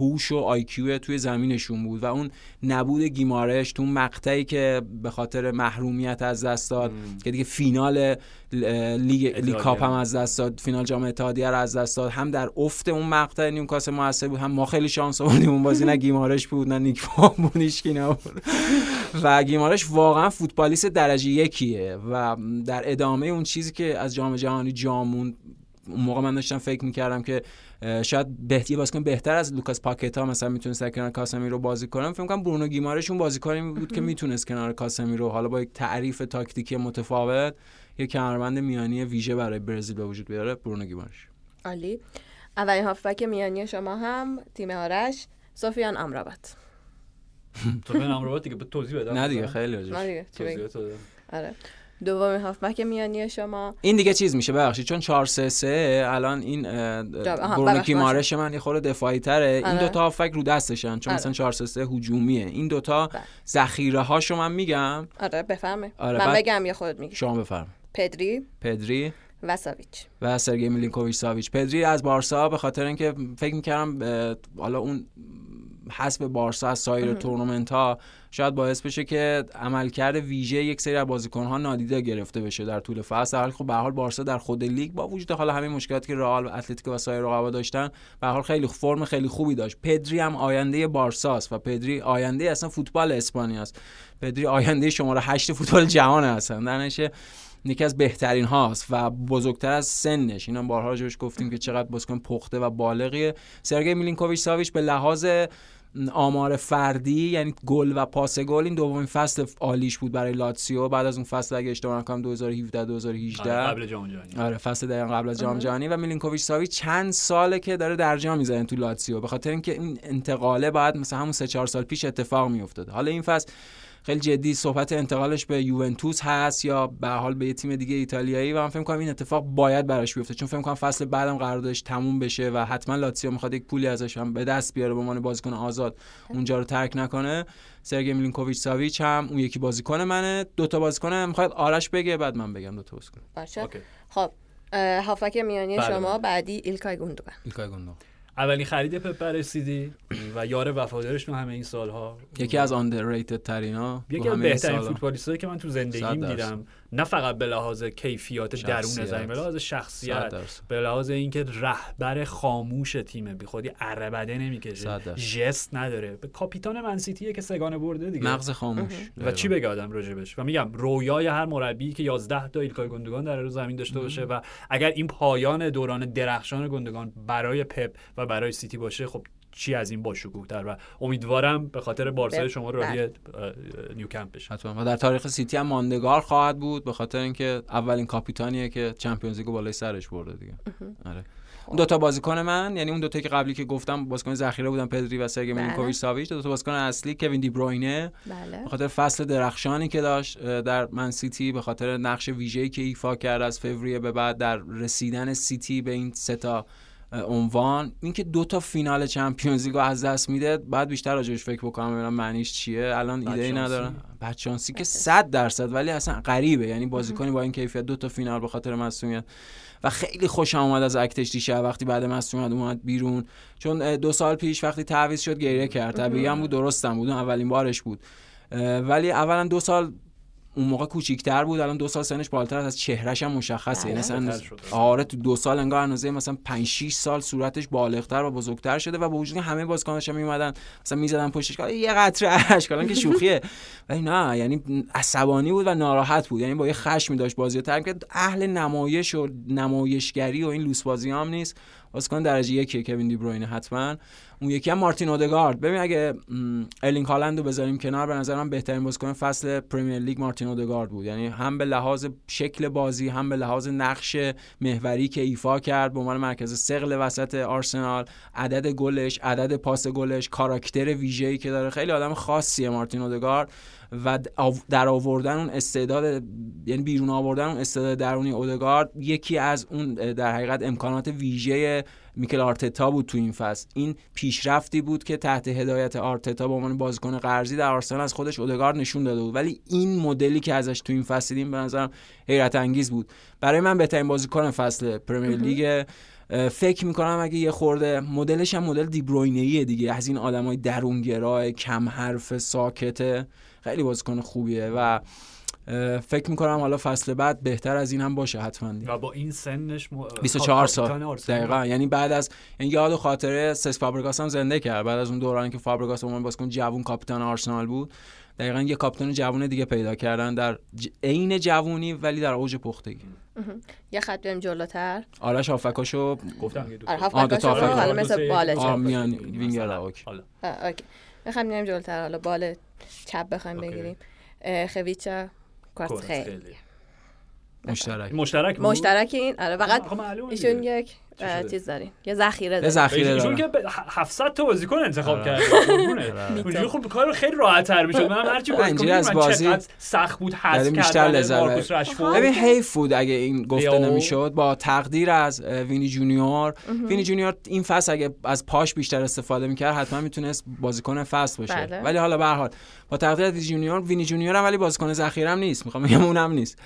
هوش و IQ توی زمینشون بود و اون نبود گیمارش تو مقطعی که به خاطر محرومیت از دست داد که دیگه فینال لیگ لیگ کاپ هم از دست داد فینال جام اتحادیه رو از دست داد. هم در افت اون مقطع نیوکاسل موثر بود هم ما خیلی شانس آوردیم اون بازی. نه گیمارش بود نه نیک پوپ نبود. و گیمارش واقعا فوتبالیست درجه یکیه و در ادامه اون چیزی که از جام جهانی جامون اون موقع من داشتم فکر می‌کردم که شاید بهتری بازیکن بهتر از لوکاس پاکتا مثلا می‌تونست در کنار کاسمیرو بازی کنم فکر کنم برونو گیمارش اون بازیکنی بود که می‌تونست کنار کاسمیرو حالا با یک تعریف تاکتیکی متفاوت یه کمربند میانی ویژه برای برزیل به وجود بیاره برونو گیمارش. عالی. اولین هافبک میانی شما هم تیم آرش سفیان امرابط تو به نام دیگه به توضیح بدم. نه دیگه خیلی دادم. آره. دومین هافبک میانی شما. این دیگه چیز میشه ببخشید چون 4 3 3 الان این برونو کیمارش من یه خورده دفاعی تره این آره. دوتا هافبک رو دستشن چون آره. مثلا 4 3 3 هجومیه. این دوتا بله. ذخیره هاشو من میگم. آره بفرمایید آره، من بگم یا خودت میگی. شما بفرم پدری. پدری. و ساویچ. و سرگی میلینکوویچ ساویچ. پدری از بارسا به خاطر اینکه فکر می‌کردم حالا اون حذف بارسا از سایر تورنمنت ها شاید باعث بشه که عملکرد ویژه یک سری از بازیکن ها نادیده گرفته بشه در طول فصل. در حالی خب به حال بارسا در خود لیگ با وجود حالا همین مشکلاتی که رئال و اتلتیکو و سایر رقبا داشتن به حال خیلی فرم خیلی خوبی داشت. پدری هم آینده بارساست و پدری آینده اصلا فوتبال اسپانیا است پدری آینده شماره 8 فوتبال جهان هستن. درنش یکی از بهترین هاست و بزرگتر از سنش. اینا بارها راجعش گفتیم که چقدر بازیکن پخته و بالغیه. سرگی میلینکوویچ ساویچ به لحاظ آمار فردی یعنی گل و پاس گل این دومین فصل عالیش بود برای لاتسیو. بعد از اون فصل اگه اشتباه نکنم 2017 2018 آره، قبل جام جهانی. آره فصل دقیقا قبل از جام جهانی. و میلینکوویچ ساویچ چند ساله که داره درجا می‌زنه تو لاتسیو. به خاطر اینکه این انتقاله بعد مثلا همون سه چهار سال پیش اتفاق میافتاده. حالا این فصل خیلی جدی صحبت انتقالش به یوونتوس هست یا به حال به یه تیم دیگه ایتالیایی و من فکر کنم این اتفاق باید براش بیفته. چون فکر کنم فصل بعدم قراردادش تموم بشه و حتما لاتسیو می‌خواد یک پولی ازش هم به دست بیاره به عنوان بازیکن آزاد. اونجا رو ترک نکنه. سرگی میلینکوویچ ساویچ هم اون یکی بازیکن منه. دو تا بازیکن می‌خواد آرش بگه بعد من بگم دو تا بازیکن. خب هافبک میانی بله، شما. بعدی ایلکای گوندوگان. ایلکای گوندوگان. اولین خرید پپ برای سیتی و یار وفادارش تو همه این سالها یکی از underrated ترینا یکی از بهترین فوتبالیستایی که من تو زندگیم. دیدم نه فقط به لحاظ کیفیات درون شخصیت. زمین به لحاظ شخصیت به لحاظ اینکه رهبر خاموش تیمه بی خودی عربده نمی‌کشه صد درصد. ژست نداره. به کاپیتان من‌سیتیه که سه‌گانه برده دیگه. مغز خاموش. و چی بگه آدم راجبش؟ و میگم رویای هر مربی که 11 تا ایلکای گوندوگان در روی زمین داشته باشه و اگر این پایان دوران درخشان گوندوگان برای پپ و برای سیتی باشه خب چی از این باشکوه‌تر و امیدوارم به خاطر بارسای بله. شما راهی اه، نیوکمپ بشه. حتما. و در تاریخ سیتی هم ماندگار خواهد بود به خاطر اینکه اولین کاپیتانیه که چمپیونز لیگو بالای سرش برده دیگه. آره. اون دو تا بازیکن من یعنی اون دو تا که قبلی که گفتم بازیکن ذخیره بودن پدری و سرگی بله. میلینکوویچ ساویچ دو تا بازیکن اصلی کوین دی بروینه. بله. به خاطر فصل درخشانی که داشت در من سیتی به خاطر نقش ویژه‌ای که ایفا کرد از فوریه به بعد در رسیدن سیتی به این سه تا عنوان اینکه دو تا فینال چمپیونز لیگو از دست میده بعد بیشتر راجعش فکر بکنم ببینم معنیش چیه. الان ایده ای. ندارم. بچانسی که 100 درصد ولی اصلا غریبه. یعنی بازیکنی با این کیفیت دو تا فینال به خاطر مصونیت و خیلی خوشم اومد از اکتش دیشب وقتی بعد مصونیت اومد بیرون. چون دو سال پیش وقتی تعویض شد گریه کرد. طبیعی هم بود درستم بود. اولین بارش بود. ولی اولا دو سال اون موقع کوچیک‌تر بود الان دو سال سنش بالاتر از چهرهش هم مشخصه. یعنی. مثلا. آره تو دو سال انگار اندازه مثلا 5 6 سال صورتش بالغتر و بزرگتر شده و با وجود همه بازیکناش هم میومدن مثلا می‌زدن پشتش یه قطره الان که شوخیه. ولی نه یعنی عصبانی بود و ناراحت بود. یعنی با یه خشمی داشت بازی رو ترک کرد. اهل نمایش و نمایشگری و این لوس بازی هم نیست. بازیکن درجه یکیه کوین دی بروینه حتما. اون یکی هم مارتین اودگارد. ببین اگه ارلینگ هالند رو بذاریم کنار به نظر من بهترین بازیکن فصل پرمیر لیگ مارتین اودگارد بود. یعنی هم به لحاظ شکل بازی هم به لحاظ نقش محوری که ایفا کرد به عنوان مرکز ثقل وسط آرسنال عدد گلش عدد پاس گلش کاراکتر ویژه‌ای که داره. خیلی آدم خاصیه مارتین اودگارد. و در آوردن اون استعداد یعنی بیرون آوردن اون استعداد درونی اودگارد یکی از اون در حقیقت امکانات ویژه میکل آرتتا بود تو این فصل. این پیشرفتی بود که تحت هدایت آرتتا به عنوان بازیکن قرضی در آرسنال از خودش اودگارد نشون داده بود. ولی این مدلی که ازش تو این فصل دیدیم به نظرم حیرت انگیز بود. برای من بهترین بازیکن فصل پرمیر لیگ فکر می‌کنم اگه یه خورده مدلش هم مدل دیبروینه‌ایه دیگه. از این آدمای درونگرای کم حرف ساکته. خیلی بازیکن خوبیه و فکر می‌کنم حالا فصل بعد بهتر از این هم باشه حتما دیگه. و با این سنش م... 24 سال. دقیقا. یعنی بعد از این یاد و خاطره سس فابرگاس هم زنده کرد. بعد از اون دورانی که فابرگاس اون بازیکن جوون کاپیتان آرسنال بود دقیقا یه کاپیتان جوون دیگه پیدا کردن در ج- عین جوونی ولی در اوج پختگی. یه خط بریم جلوتر. آرش آفکاشو گفتم یه دو آره هافبک. حالا مثل بال میان. وینگر اوکی. می‌خوام بریم جلوتر. حالا بال چپ بخوایم. بگیریم. خویچا کورت خیلی. مشترک مشترک بود؟ مشترک این آره فقط ایشون. یک چیز داریم یه ذخیره یه داریم ذخیره ایشون دارم. که به 700 تا بازیکن انتخاب آره. کرد قربونه. اونجوری خب کار خیلی راحت تر می‌شد منم هرچی بازیکن اینجوری از من بازی چقدر سخت بود حذف بیشتر کردن لذت مارکوس ببریم. رشفورد. ببین حیف بود اگه این گفته. نمی‌شد. با تقدیر از وینی جونیور. وینی جونیور این فصل اگه از پاش بیشتر استفاده می‌کرد حتما می‌تونست بازیکن فصل باشه. بله. ولی حالا به هر حال با تقدیر از وینی جونیور وینی جونیور هم ولی بازیکن ذخیره هم نیست. می‌خوام بگم اونم نیست.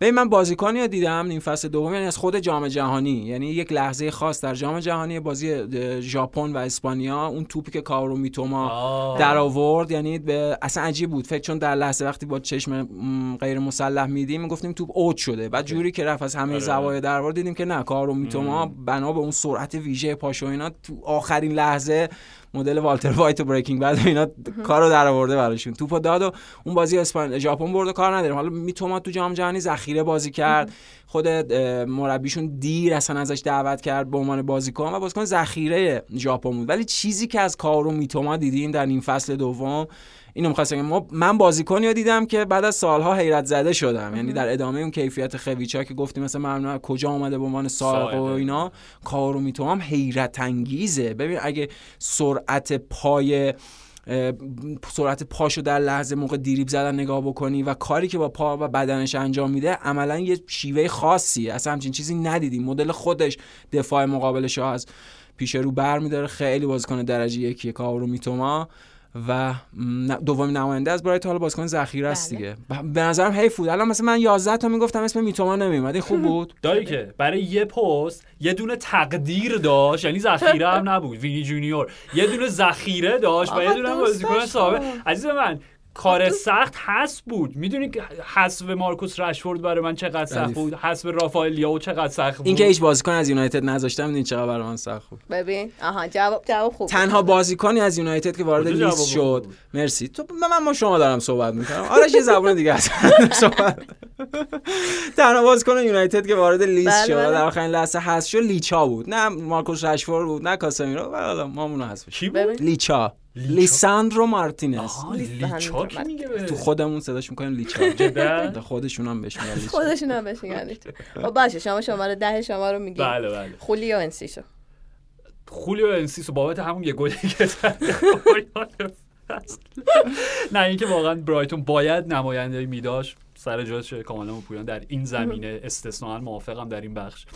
ببین من بازیکنی رو دیدم این فصل دوم یعنی از خود جام جهانی. یعنی یک لحظه خاص در جام جهانی بازی ژاپن و اسپانیا. اون توپی که کارو میتوما. در آورد یعنی به اصلا عجیب بود. فکر چون در لحظه وقتی با چشم غیر مسلح میدیم می‌گفتیم توپ اوت شده بعد جوری که رفت از همه آره. زوایای در آورد دیدیم که نه کارو میتوما بنا به اون سرعت ویژه پاش و اینا تو آخرین لحظه مدل والتر وایت و بریکینگ بعد اینا کارو در آورده براشون. توپو داد و اون بازی اسپان ژاپن برد و کار نداریم. حالا میتوما تو جام جهانی ذخیره بازی کرد. خود مربیشون دیر اصلا ازش دعوت کرد به عنوان بازیکن و بازیکن ذخیره ژاپن بود. ولی چیزی که از کارو میتوما دیدیم در این فصل دوم اینو می‌خواستم ما من بازیکنی رو دیدم که بعد از سالها حیرت زده شدم. یعنی در ادامه اون کیفیت خویچا که گفتیم مثلا ممنوع کجا اومده به عنوان سائق و. اینا کارو میتوما حیرت انگیزه. ببین اگه سرعت پای سرعت پاشو در لحظه موقع دیریب زدن نگاه بکنی و کاری که با پا و بدنش انجام میده عملا یه شیوه خاصی. اصلا همچین چیزی ندیدیم مدل خودش دفاع مقابلش از پیش رو بر میداره خیلی بازیکن درجه یکیه کارو میتوما. و دومین نماینده از برایت حالا بازیکن ذخیره است بله. دیگه. به نظرم حیف بود. الان مثلا من 11 تا می‌گفتم اسم میتوما نمیومد. این خوب بود. داری که برای یه پست یه دونه تقدیر داشت یعنی ذخیره هم نبود. وینی جونیور. یه دونه ذخیره داشت و یه دونه بازیکن. ثابت. عزیز من کار سخت حذف بود. می‌دونی که حذف مارکوس رشفورد برای من چقدر سخت. بود؟ حذف رافائل لیاو چقدر سخت بود؟ این که هیچ بازیکن از یونایتد نذاشتم این چقدر برای من سخت بود. ببین آها جواب جواب خوب تنها بازیکنی از یونایتد که وارد لیست شد. بود؟ مرسی. تو من ما شما دارم صحبت می‌کنم. آرش یه زبون دیگه صحبت. تنها بازیکن یونایتد که وارد لیست بله، شد بله. در آخرین لحظه هست شد لیچا بود. نه مارکوس رشفورد بود نه کاسمیرو. و حالا ما اونو هست چی بود؟ لیچا؟ لیساندرو مارتینز. لیچا کی میگه تو خودمون صداش می‌کنیم لیچا. جدا؟ خودشون هم بهش میگن خودشون هم بهش میگن خب باشه شما شماره ده شما رو میگی بله بله. خولیو انسیشو. خولیو انسیسو بابت همون یه گلی که. نه اینکه واقعا برایتون باید نماینده میداشت. سر جاش کاملا پویان. در این زمینه استثنا موافقم در این بخش.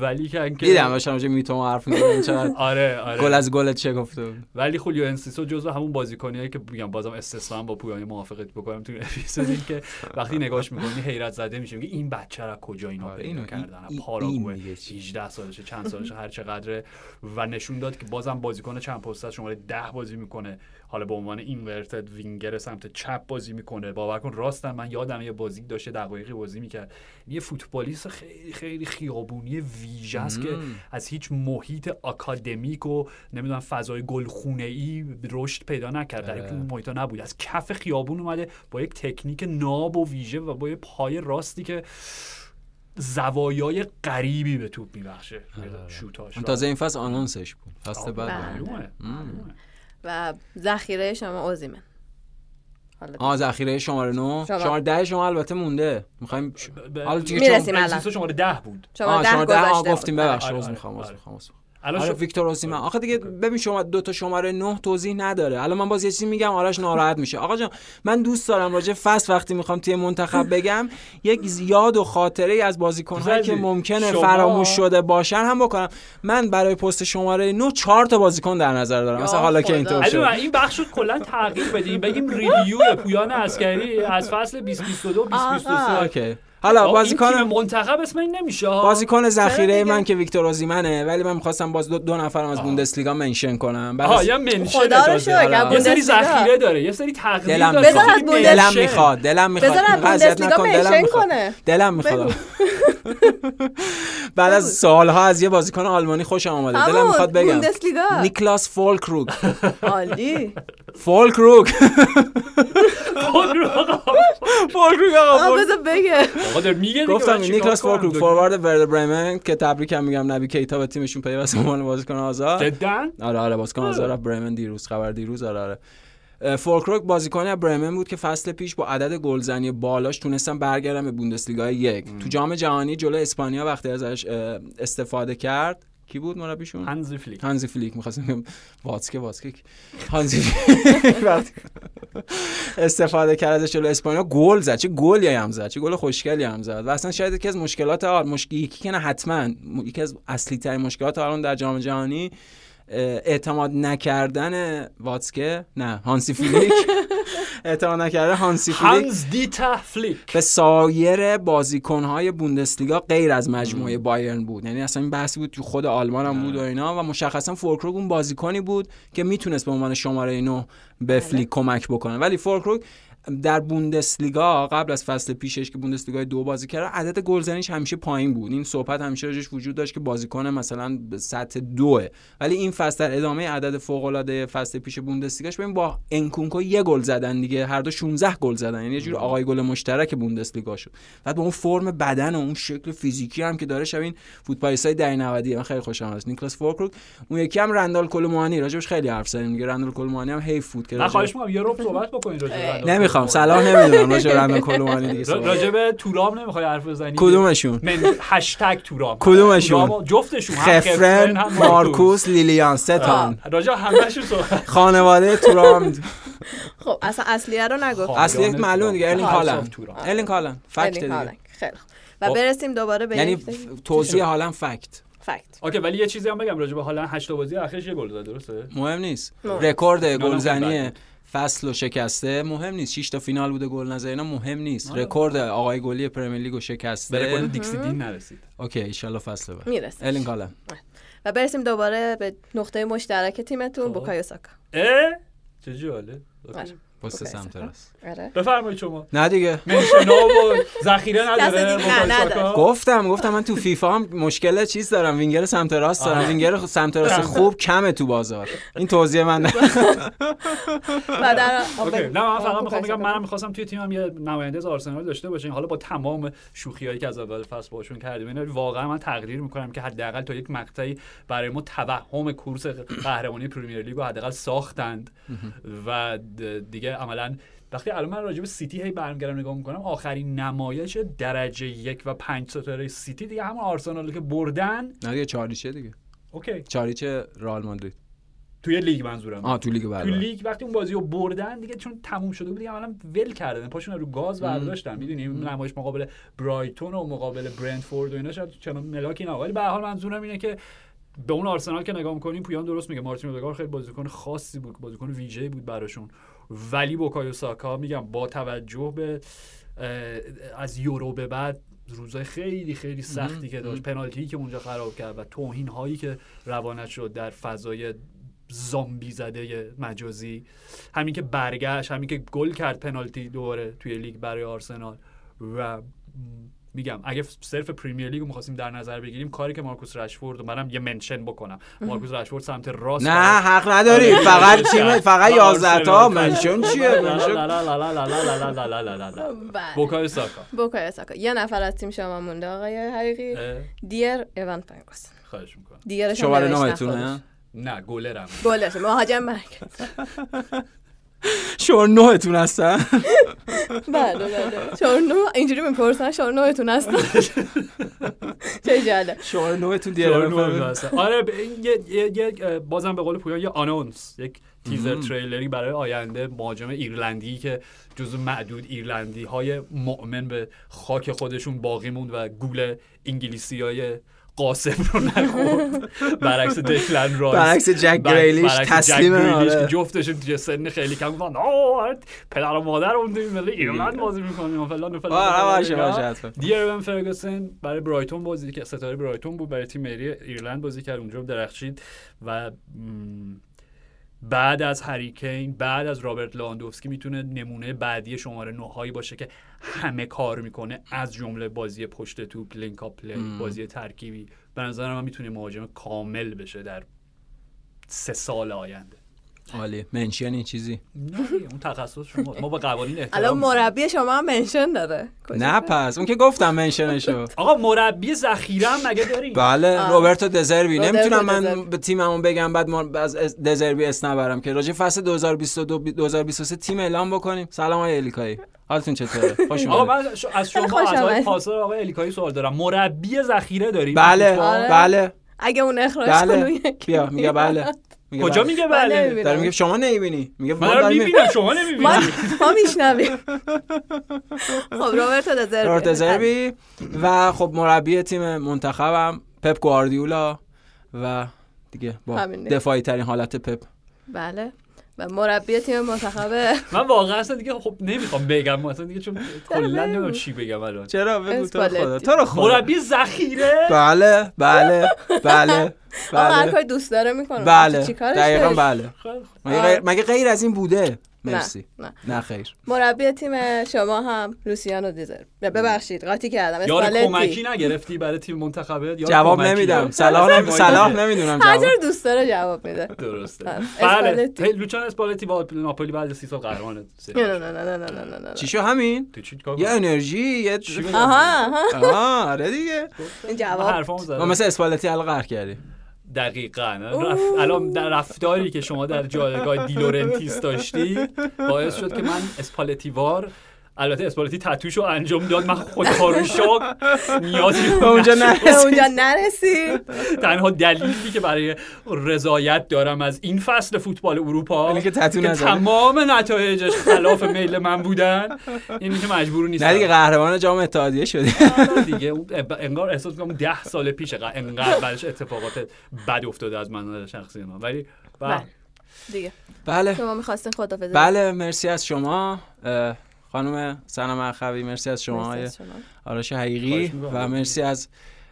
ولی که اینکه دیدم داشتم به میتوما حرف می‌زدم چقدر آره آره. گل از گلت چه گفته بود. ولی خولیو انسیسو جزو همون بازیکنیه که میگم بازم استثنا با پویان موافقت بکنم تو این اپیزود این که وقتی نگاش می‌کنی حیرت زده میشه میگه این بچه را کجا اینا آره، پیدا اینو- کردن؟ پاراگوئه میگه چی؟ 18 سالشه چند سالشه هر چقدره. و نشون داد که بازم بازیکن چند پست شماره 10 بازی می‌کنه. حالا به عنوان اینورتد وینگر سمت چپ بازی می‌کنه. باور کن راستم من یادم یه بازی داشته دقایقی بازی می‌کرد. یه فوتبالیست خیلی خیلی خیابونی ویژه است که از هیچ محیط آکادمیک و نمی‌دونم فضای گلخونه ای رشد پیدا نکرد. در آره. اون محیط نبود. از کف خیابون اومده با یک تکنیک ناب و ویژه و با یه پای راستی که زوایای غریبی به توپ میبخشه. شوتاش آره. تازه این فصل آنونسش بود. فصل بعد و ذخیره شما اوزیمن حالا آه ذخیره شماره 9 شما. شماره 10 شما البته مونده می‌خوایم حالا دیگه شماره ده بود شما آه ده شما ده آه گذاشته گفتیم. ببخشید آره، عذر آره، آره. می‌خوام عذر می‌خوام. الان آره شو- ویکتور اوسیمن آخه دیگه ببین شما دو تا شماره 9 توضیح نداره. الان من باز یه چیزی میگم آرش ناراحت میشه. آقا جان من دوست دارم راجع فصل وقتی می‌خوام توی منتخب بگم یک یاد و خاطره ای از بازیکن‌هایی که عزیز، ممکنه شما- فراموش شده باشن هم بکنم. من برای پست شماره 9 چهار تا بازیکن در نظر دارم. مثلا حالا که. اینطور شد. این بخش رو کلا تغییر بدیم بگیم review پویان اسکری از فصل 2022 2023 OK حالا بازیکن منتخب اسم این نمیشه ها. بازیکن ذخیره؟ من که ویکتور اوزیمنه ولی من می‌خواستم باز دو, دو نفرم از بوندسلیگا منشن کنم آها یه منشن خدا رو. شکر،. یه سری بوندسلیگا. ذخیره داره یه سری تقدیر دلم داره بذار از بوندس- دلم. می‌خواد دلم می‌خواد بوندسلیگا منشن می‌خواد. کنه دلم می‌خواد. بعد از سالها از یه بازیکن آلمانی خوشم اومده دلم می‌خواد بگم بوندسلیگا نیکلاس فولکروگ عالی فولکروگ آقا. فولکروگ آقا آقا فولک- بذار بگه داره میگه گفتم نیکلاس؟ فولکروگ فوروارد وردر برمن که تبریکم میگم نبی کیتا به تیمشون پیوست به عنوان بازیکن آزاد. جدا؟ آره آره بازیکن رفت برمن دیروز خبر دیروز آره آره. اه، فولکروگ بازیکنی از برمن بود که فصل پیش با عدد گلزنی بالاش تونستن برگردن به بوندسلیگا یک. تو جام جهانی جلو اسپانیا وقتی ازش استفاده کرد کی بود مربیشون؟ هنزی فلیک. هانزی فلیک می‌خواستم بگم. واتسکه واتسکه. هانزی استفاده کرد ازش جلو اسپانیا. گل زد. چه گلی هم زد. چه گل خوشگلی هم زد. و اصلا شاید یکی از مشکلات آر یکی که نه حتما یکی از اصلی ترین مشکلات آلمان در جام جهانی اعتماد نکردن واتسکه؟ نه هانسی فلیک. اعتماد نکردن هانسی فلیک. هانز دیتر فلیک. به سایر بازیکنهای بوندسلیگا غیر از مجموعه بایرن بود. یعنی اصلا این بحثی بود تو خود آلمان هم بود و اینا و مشخصا فولکروگ اون بازیکنی بود که می‌تونست به عنوان شماره 9 به فلیک کمک بکنه. ولی فولکروگ در بوندسلیگا قبل از فصل پیشش که بوندسلیگا دو بازی کرده عدد گلزنیش همیشه پایین بود. این صحبت همیشه راجبش وجود داشت که بازیکن مثلا به سطح دوه. ولی این فصل در ادامه عدد فوق العاده فصل پیش بوندسلیگاش ببین با انکونکو یه گل زدن دیگه هر دو 16 گل زدن. یعنی یه جور آقای گل مشترک بوندسلیگا شد. بعد با اون فرم بدن و اون شکل فیزیکی هم که داره شبیه این فوتبالیستای دهه 90 من خیلی خوشم از نیکلاس فورکروگ اون یکی هم رندال کلومانی راجبش خیلی حرف زدیم دیگه. رندال کلومانی هم حیف بود که من خواهش می‌کنم یه رب صحبت بکنید راجع نمی‌خوام. صلاح نمی‌دونم راجع به کلومانی دیگه. راجع به تورام نمی‌خوای حرف بزنی کدومشون من هشتگ تورام کدومشون؟ جفتشون خفرن مارکوس لیلیان ستان راجع صحبت خانواده تورام خب اصلا اصلیه رو نگفت خب. اصلی یک معلوم دیگه آف تورام. ارلینگ هالند fact خیلی دیگه. خیلی خوب. و خب. برسیم دوباره به یعنی توضیح حالا فکت فکت اوکی ولی یه چیزی هم بگم راجع به حالا 8 تا بازی اخیرش یه گل زد درسته مهم نیست. رکورد هم گلزنی بد فصل و شکسته مهم نیست. 6 تا فینال بوده گل نزده اینا مهم نیست. آره. رکورد آقای گلی پرمیر لیگو به شکسته رکورد دیکسی دین نرسید. okay ان فصل بعد می‌رسه. ارلینگ هالند و برسیم دوباره به نقطه مشترک تیمتون خب. بوکایو ساکا. اه؟ چه جالب okay. آره. پست سمت. راست. آره. بفرمایید شما. نه دیگه. منشنا و ذخیره نداره دیگه؟ گفتم گفتم من تو فیفا هم مشکل چیز دارم. وینگر سمت راست دارم. آه. وینگر سمت راست خوب کمه تو بازار. این توضیح من نه. و در okay. نه من فقط می‌خوام بگم. منم می‌خواستم توی تیمم یه نماینده از آرسنال داشته باشیم حالا با تمام شوخیایی که از اول فصل باشون کردیم اینا واقعا من تقدیر می‌کنم که حداقل تا یک مقطعی برای ما توهم کورس قهرمانی پرمیر لیگ رو حداقل ساختند. و د- دیگه عملا وقتی الان من راجع به سیتی هی برمیگردم نگاه می‌کنم آخرین نمایش درجه یک و پنج ستاره سیتی دیگه همون آرسنال که بردن. نه دیگه چهار هیچه دیگه. okay. چهار هیچه رئال مادرید. توی لیگ منظورم. آه تو لیگ تو بله. لیگ وقتی اون بازی رو بردن دیگه چون تموم شده بود دیگه عملا ول کردن. پاشون رو گاز برداشتن می‌دونی؟ نمایش مقابل برایتون و مقابل برنتفورد و اینا شاید چنان ملاکی نه. ولی به هر حال منظورم اینه که به اون آرسنال که نگاه می‌کنیم پویان درست میگه. مارتین اودگار خیلی بازیکن خاصی بود بازیکن ویژه‌ای بود براشون. ولی بوکایو ساکا میگم با توجه به از یورو به بعد روزای خیلی خیلی سختی که داشت پنالتی که اونجا خراب کرد و توهین هایی که روانت شد در فضای زامبی زده مجازی همین که برگشت همین که گل کرد پنالتی دوباره توی لیگ برای آرسنال و میگم اگه صرف پریمیر لیگ رو می‌خواستیم در نظر بگیریم کاری که مارکوس رشفورد و منم یه منشن بکنم مارکوس رشفورد سمت راست نه حق نداری فقط تیم فقط 11 تا منشن چیه بوکای ساکا بوکای ساکا یه نفر از تیم شما مونده آقای حقیقی دیر ایوان پنگوس خواهش می‌کنم دیر شما نامتونه نه گلرم گلرم مهاجم مرکز شماره نهتون هستن؟ بله بله شماره نه اینجوری می‌پرسن شماره نهتون هستن؟ چه جالب. نهتون جارو دیگه هستن. آره یه, بازم به قول پویان یه آنونس یک تیزر. تریلری برای آینده مهاجم ایرلندی که جزو معدود ایرلندی های مؤمن به خاک خودشون باقی موند و گول انگلیسی های قاسم رو نخورد برعکس دکلن رایس برعکس جک گریلیش تسلیم آره. جفتشون توی سن خیلی کم بودن آه پدر و مادر اون تیم ملی ایرلند بازی می‌کنیم فلان و فلان آره، فلان. باشه باشه حتما. ایوان فرگوسن برای برایتون بازی که ستاره برایتون بود برای تیم ملی ایرلند بازی کرد اونجا درخشید و بعد از هری کین بعد از رابرت لاندوفسکی می‌تونه نمونه بعدی شماره نهایی باشه که همه کار می‌کنه از جمله بازی پشت توپ link-up play م. بازی ترکیبی به نظر من می‌تونه مهاجم کامل بشه در سه سال آینده عالی. منشن این چیزی. نه اون تخصص شما. ما با قوانین الان احترام مربی شما هم منشن داره نه پس اون که گفتم منشنشو آقا مربی ذخیره هم مگه داریم بله. روبرتو دزربی. نمی‌تونم من. به تیممون بگم بعد ما از دزربی اس نبرم که. راجع فصل 2022 2023 تیم اعلام بکنیم. سلام آقای الیکایی. حالتون چطوره؟ خوش آقا من از شما از آقای. پاسدار آقای الیکایی سوال دارم. مربی ذخیره داریم؟ بله؟ آره. بله. اگه اون اخراج بله. کنه یکی بیا میگه بله. میگه کجا بله. میگه بله. داره میگه شما نمی‌بینی؟ میگه من ما دارم داریم می‌بینم شما ما نمی‌بینی. ما میشنویم. خب روبرتو دزربی رابرت دزربی و خب مربی تیم منتخبم پپ گواردیولا و دیگه با. دفاعی ترین حالت پپ. بله. مربی تیم منتخب. من واقعا اصلا دیگه خب نمی‌خوام بگم اصلا دیگه چون کلا. نمی‌دونم چی بگم الان. چرا؟ بگو تو. خدا. تو رو خدا. مربی ذخیره؟ بله بله بله آقا هر بله. کاری دوست داره می‌کنه. بله. چی کارش دقیقا؟ بله. مگه غیر از این بوده؟ مرسی. نه. نه خیر. مربی تیم شما هم لوسیانو دیزر ببخشید قاطی کردم. یار کمکی نگرفتی برای تیم منتخبه جواب نمیدم. صلاح صلاح نمی‌دونم هر دوست داره جواب میده. درسته. آره. بله. لوچان اسپالتی با ناپولی بعد سی سال قهرمان نه نه نه نه نه نه چی شو همین؟ یه انرژی یه آها آها. آره دیگه. این جواب ما مثلا اسپالتی علاقه قهر کردیم. دقیقا. الان در رفتاری که شما در جایگاه دیلورنتیس داشتی باعث شد که من اسپالتیوار البته اسپالتی تتوشو انجام داد من خود کارو شاک نیازی به اونجا. نرسید. اونجا نرسید تنها دلیلی که برای رضایت دارم از این فصل فوتبال اروپا اینه که. تمام نتایجش خلاف میل من بودن اینی که مجبور نیستم نه دیگه قهرمان جام اتحادیه شدی دیگه انگار احساس می‌کنم ده سال پیش انقدر بعدش اتفاقات بد افتاده از من شخصی من ولی بله. بله. دیگه بله شما می‌خواستین خدافظی بله مرسی از شما خانم سنم اخوی مرسی از شما شما. آرش حقیقی. و مرسی از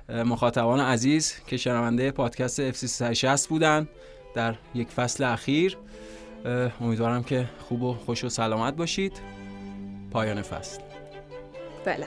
مخاطبان عزیز که شنونده پادکست اف 360 بودن در یک فصل اخیر امیدوارم که خوب و خوش و سلامت باشید پایان فصل بله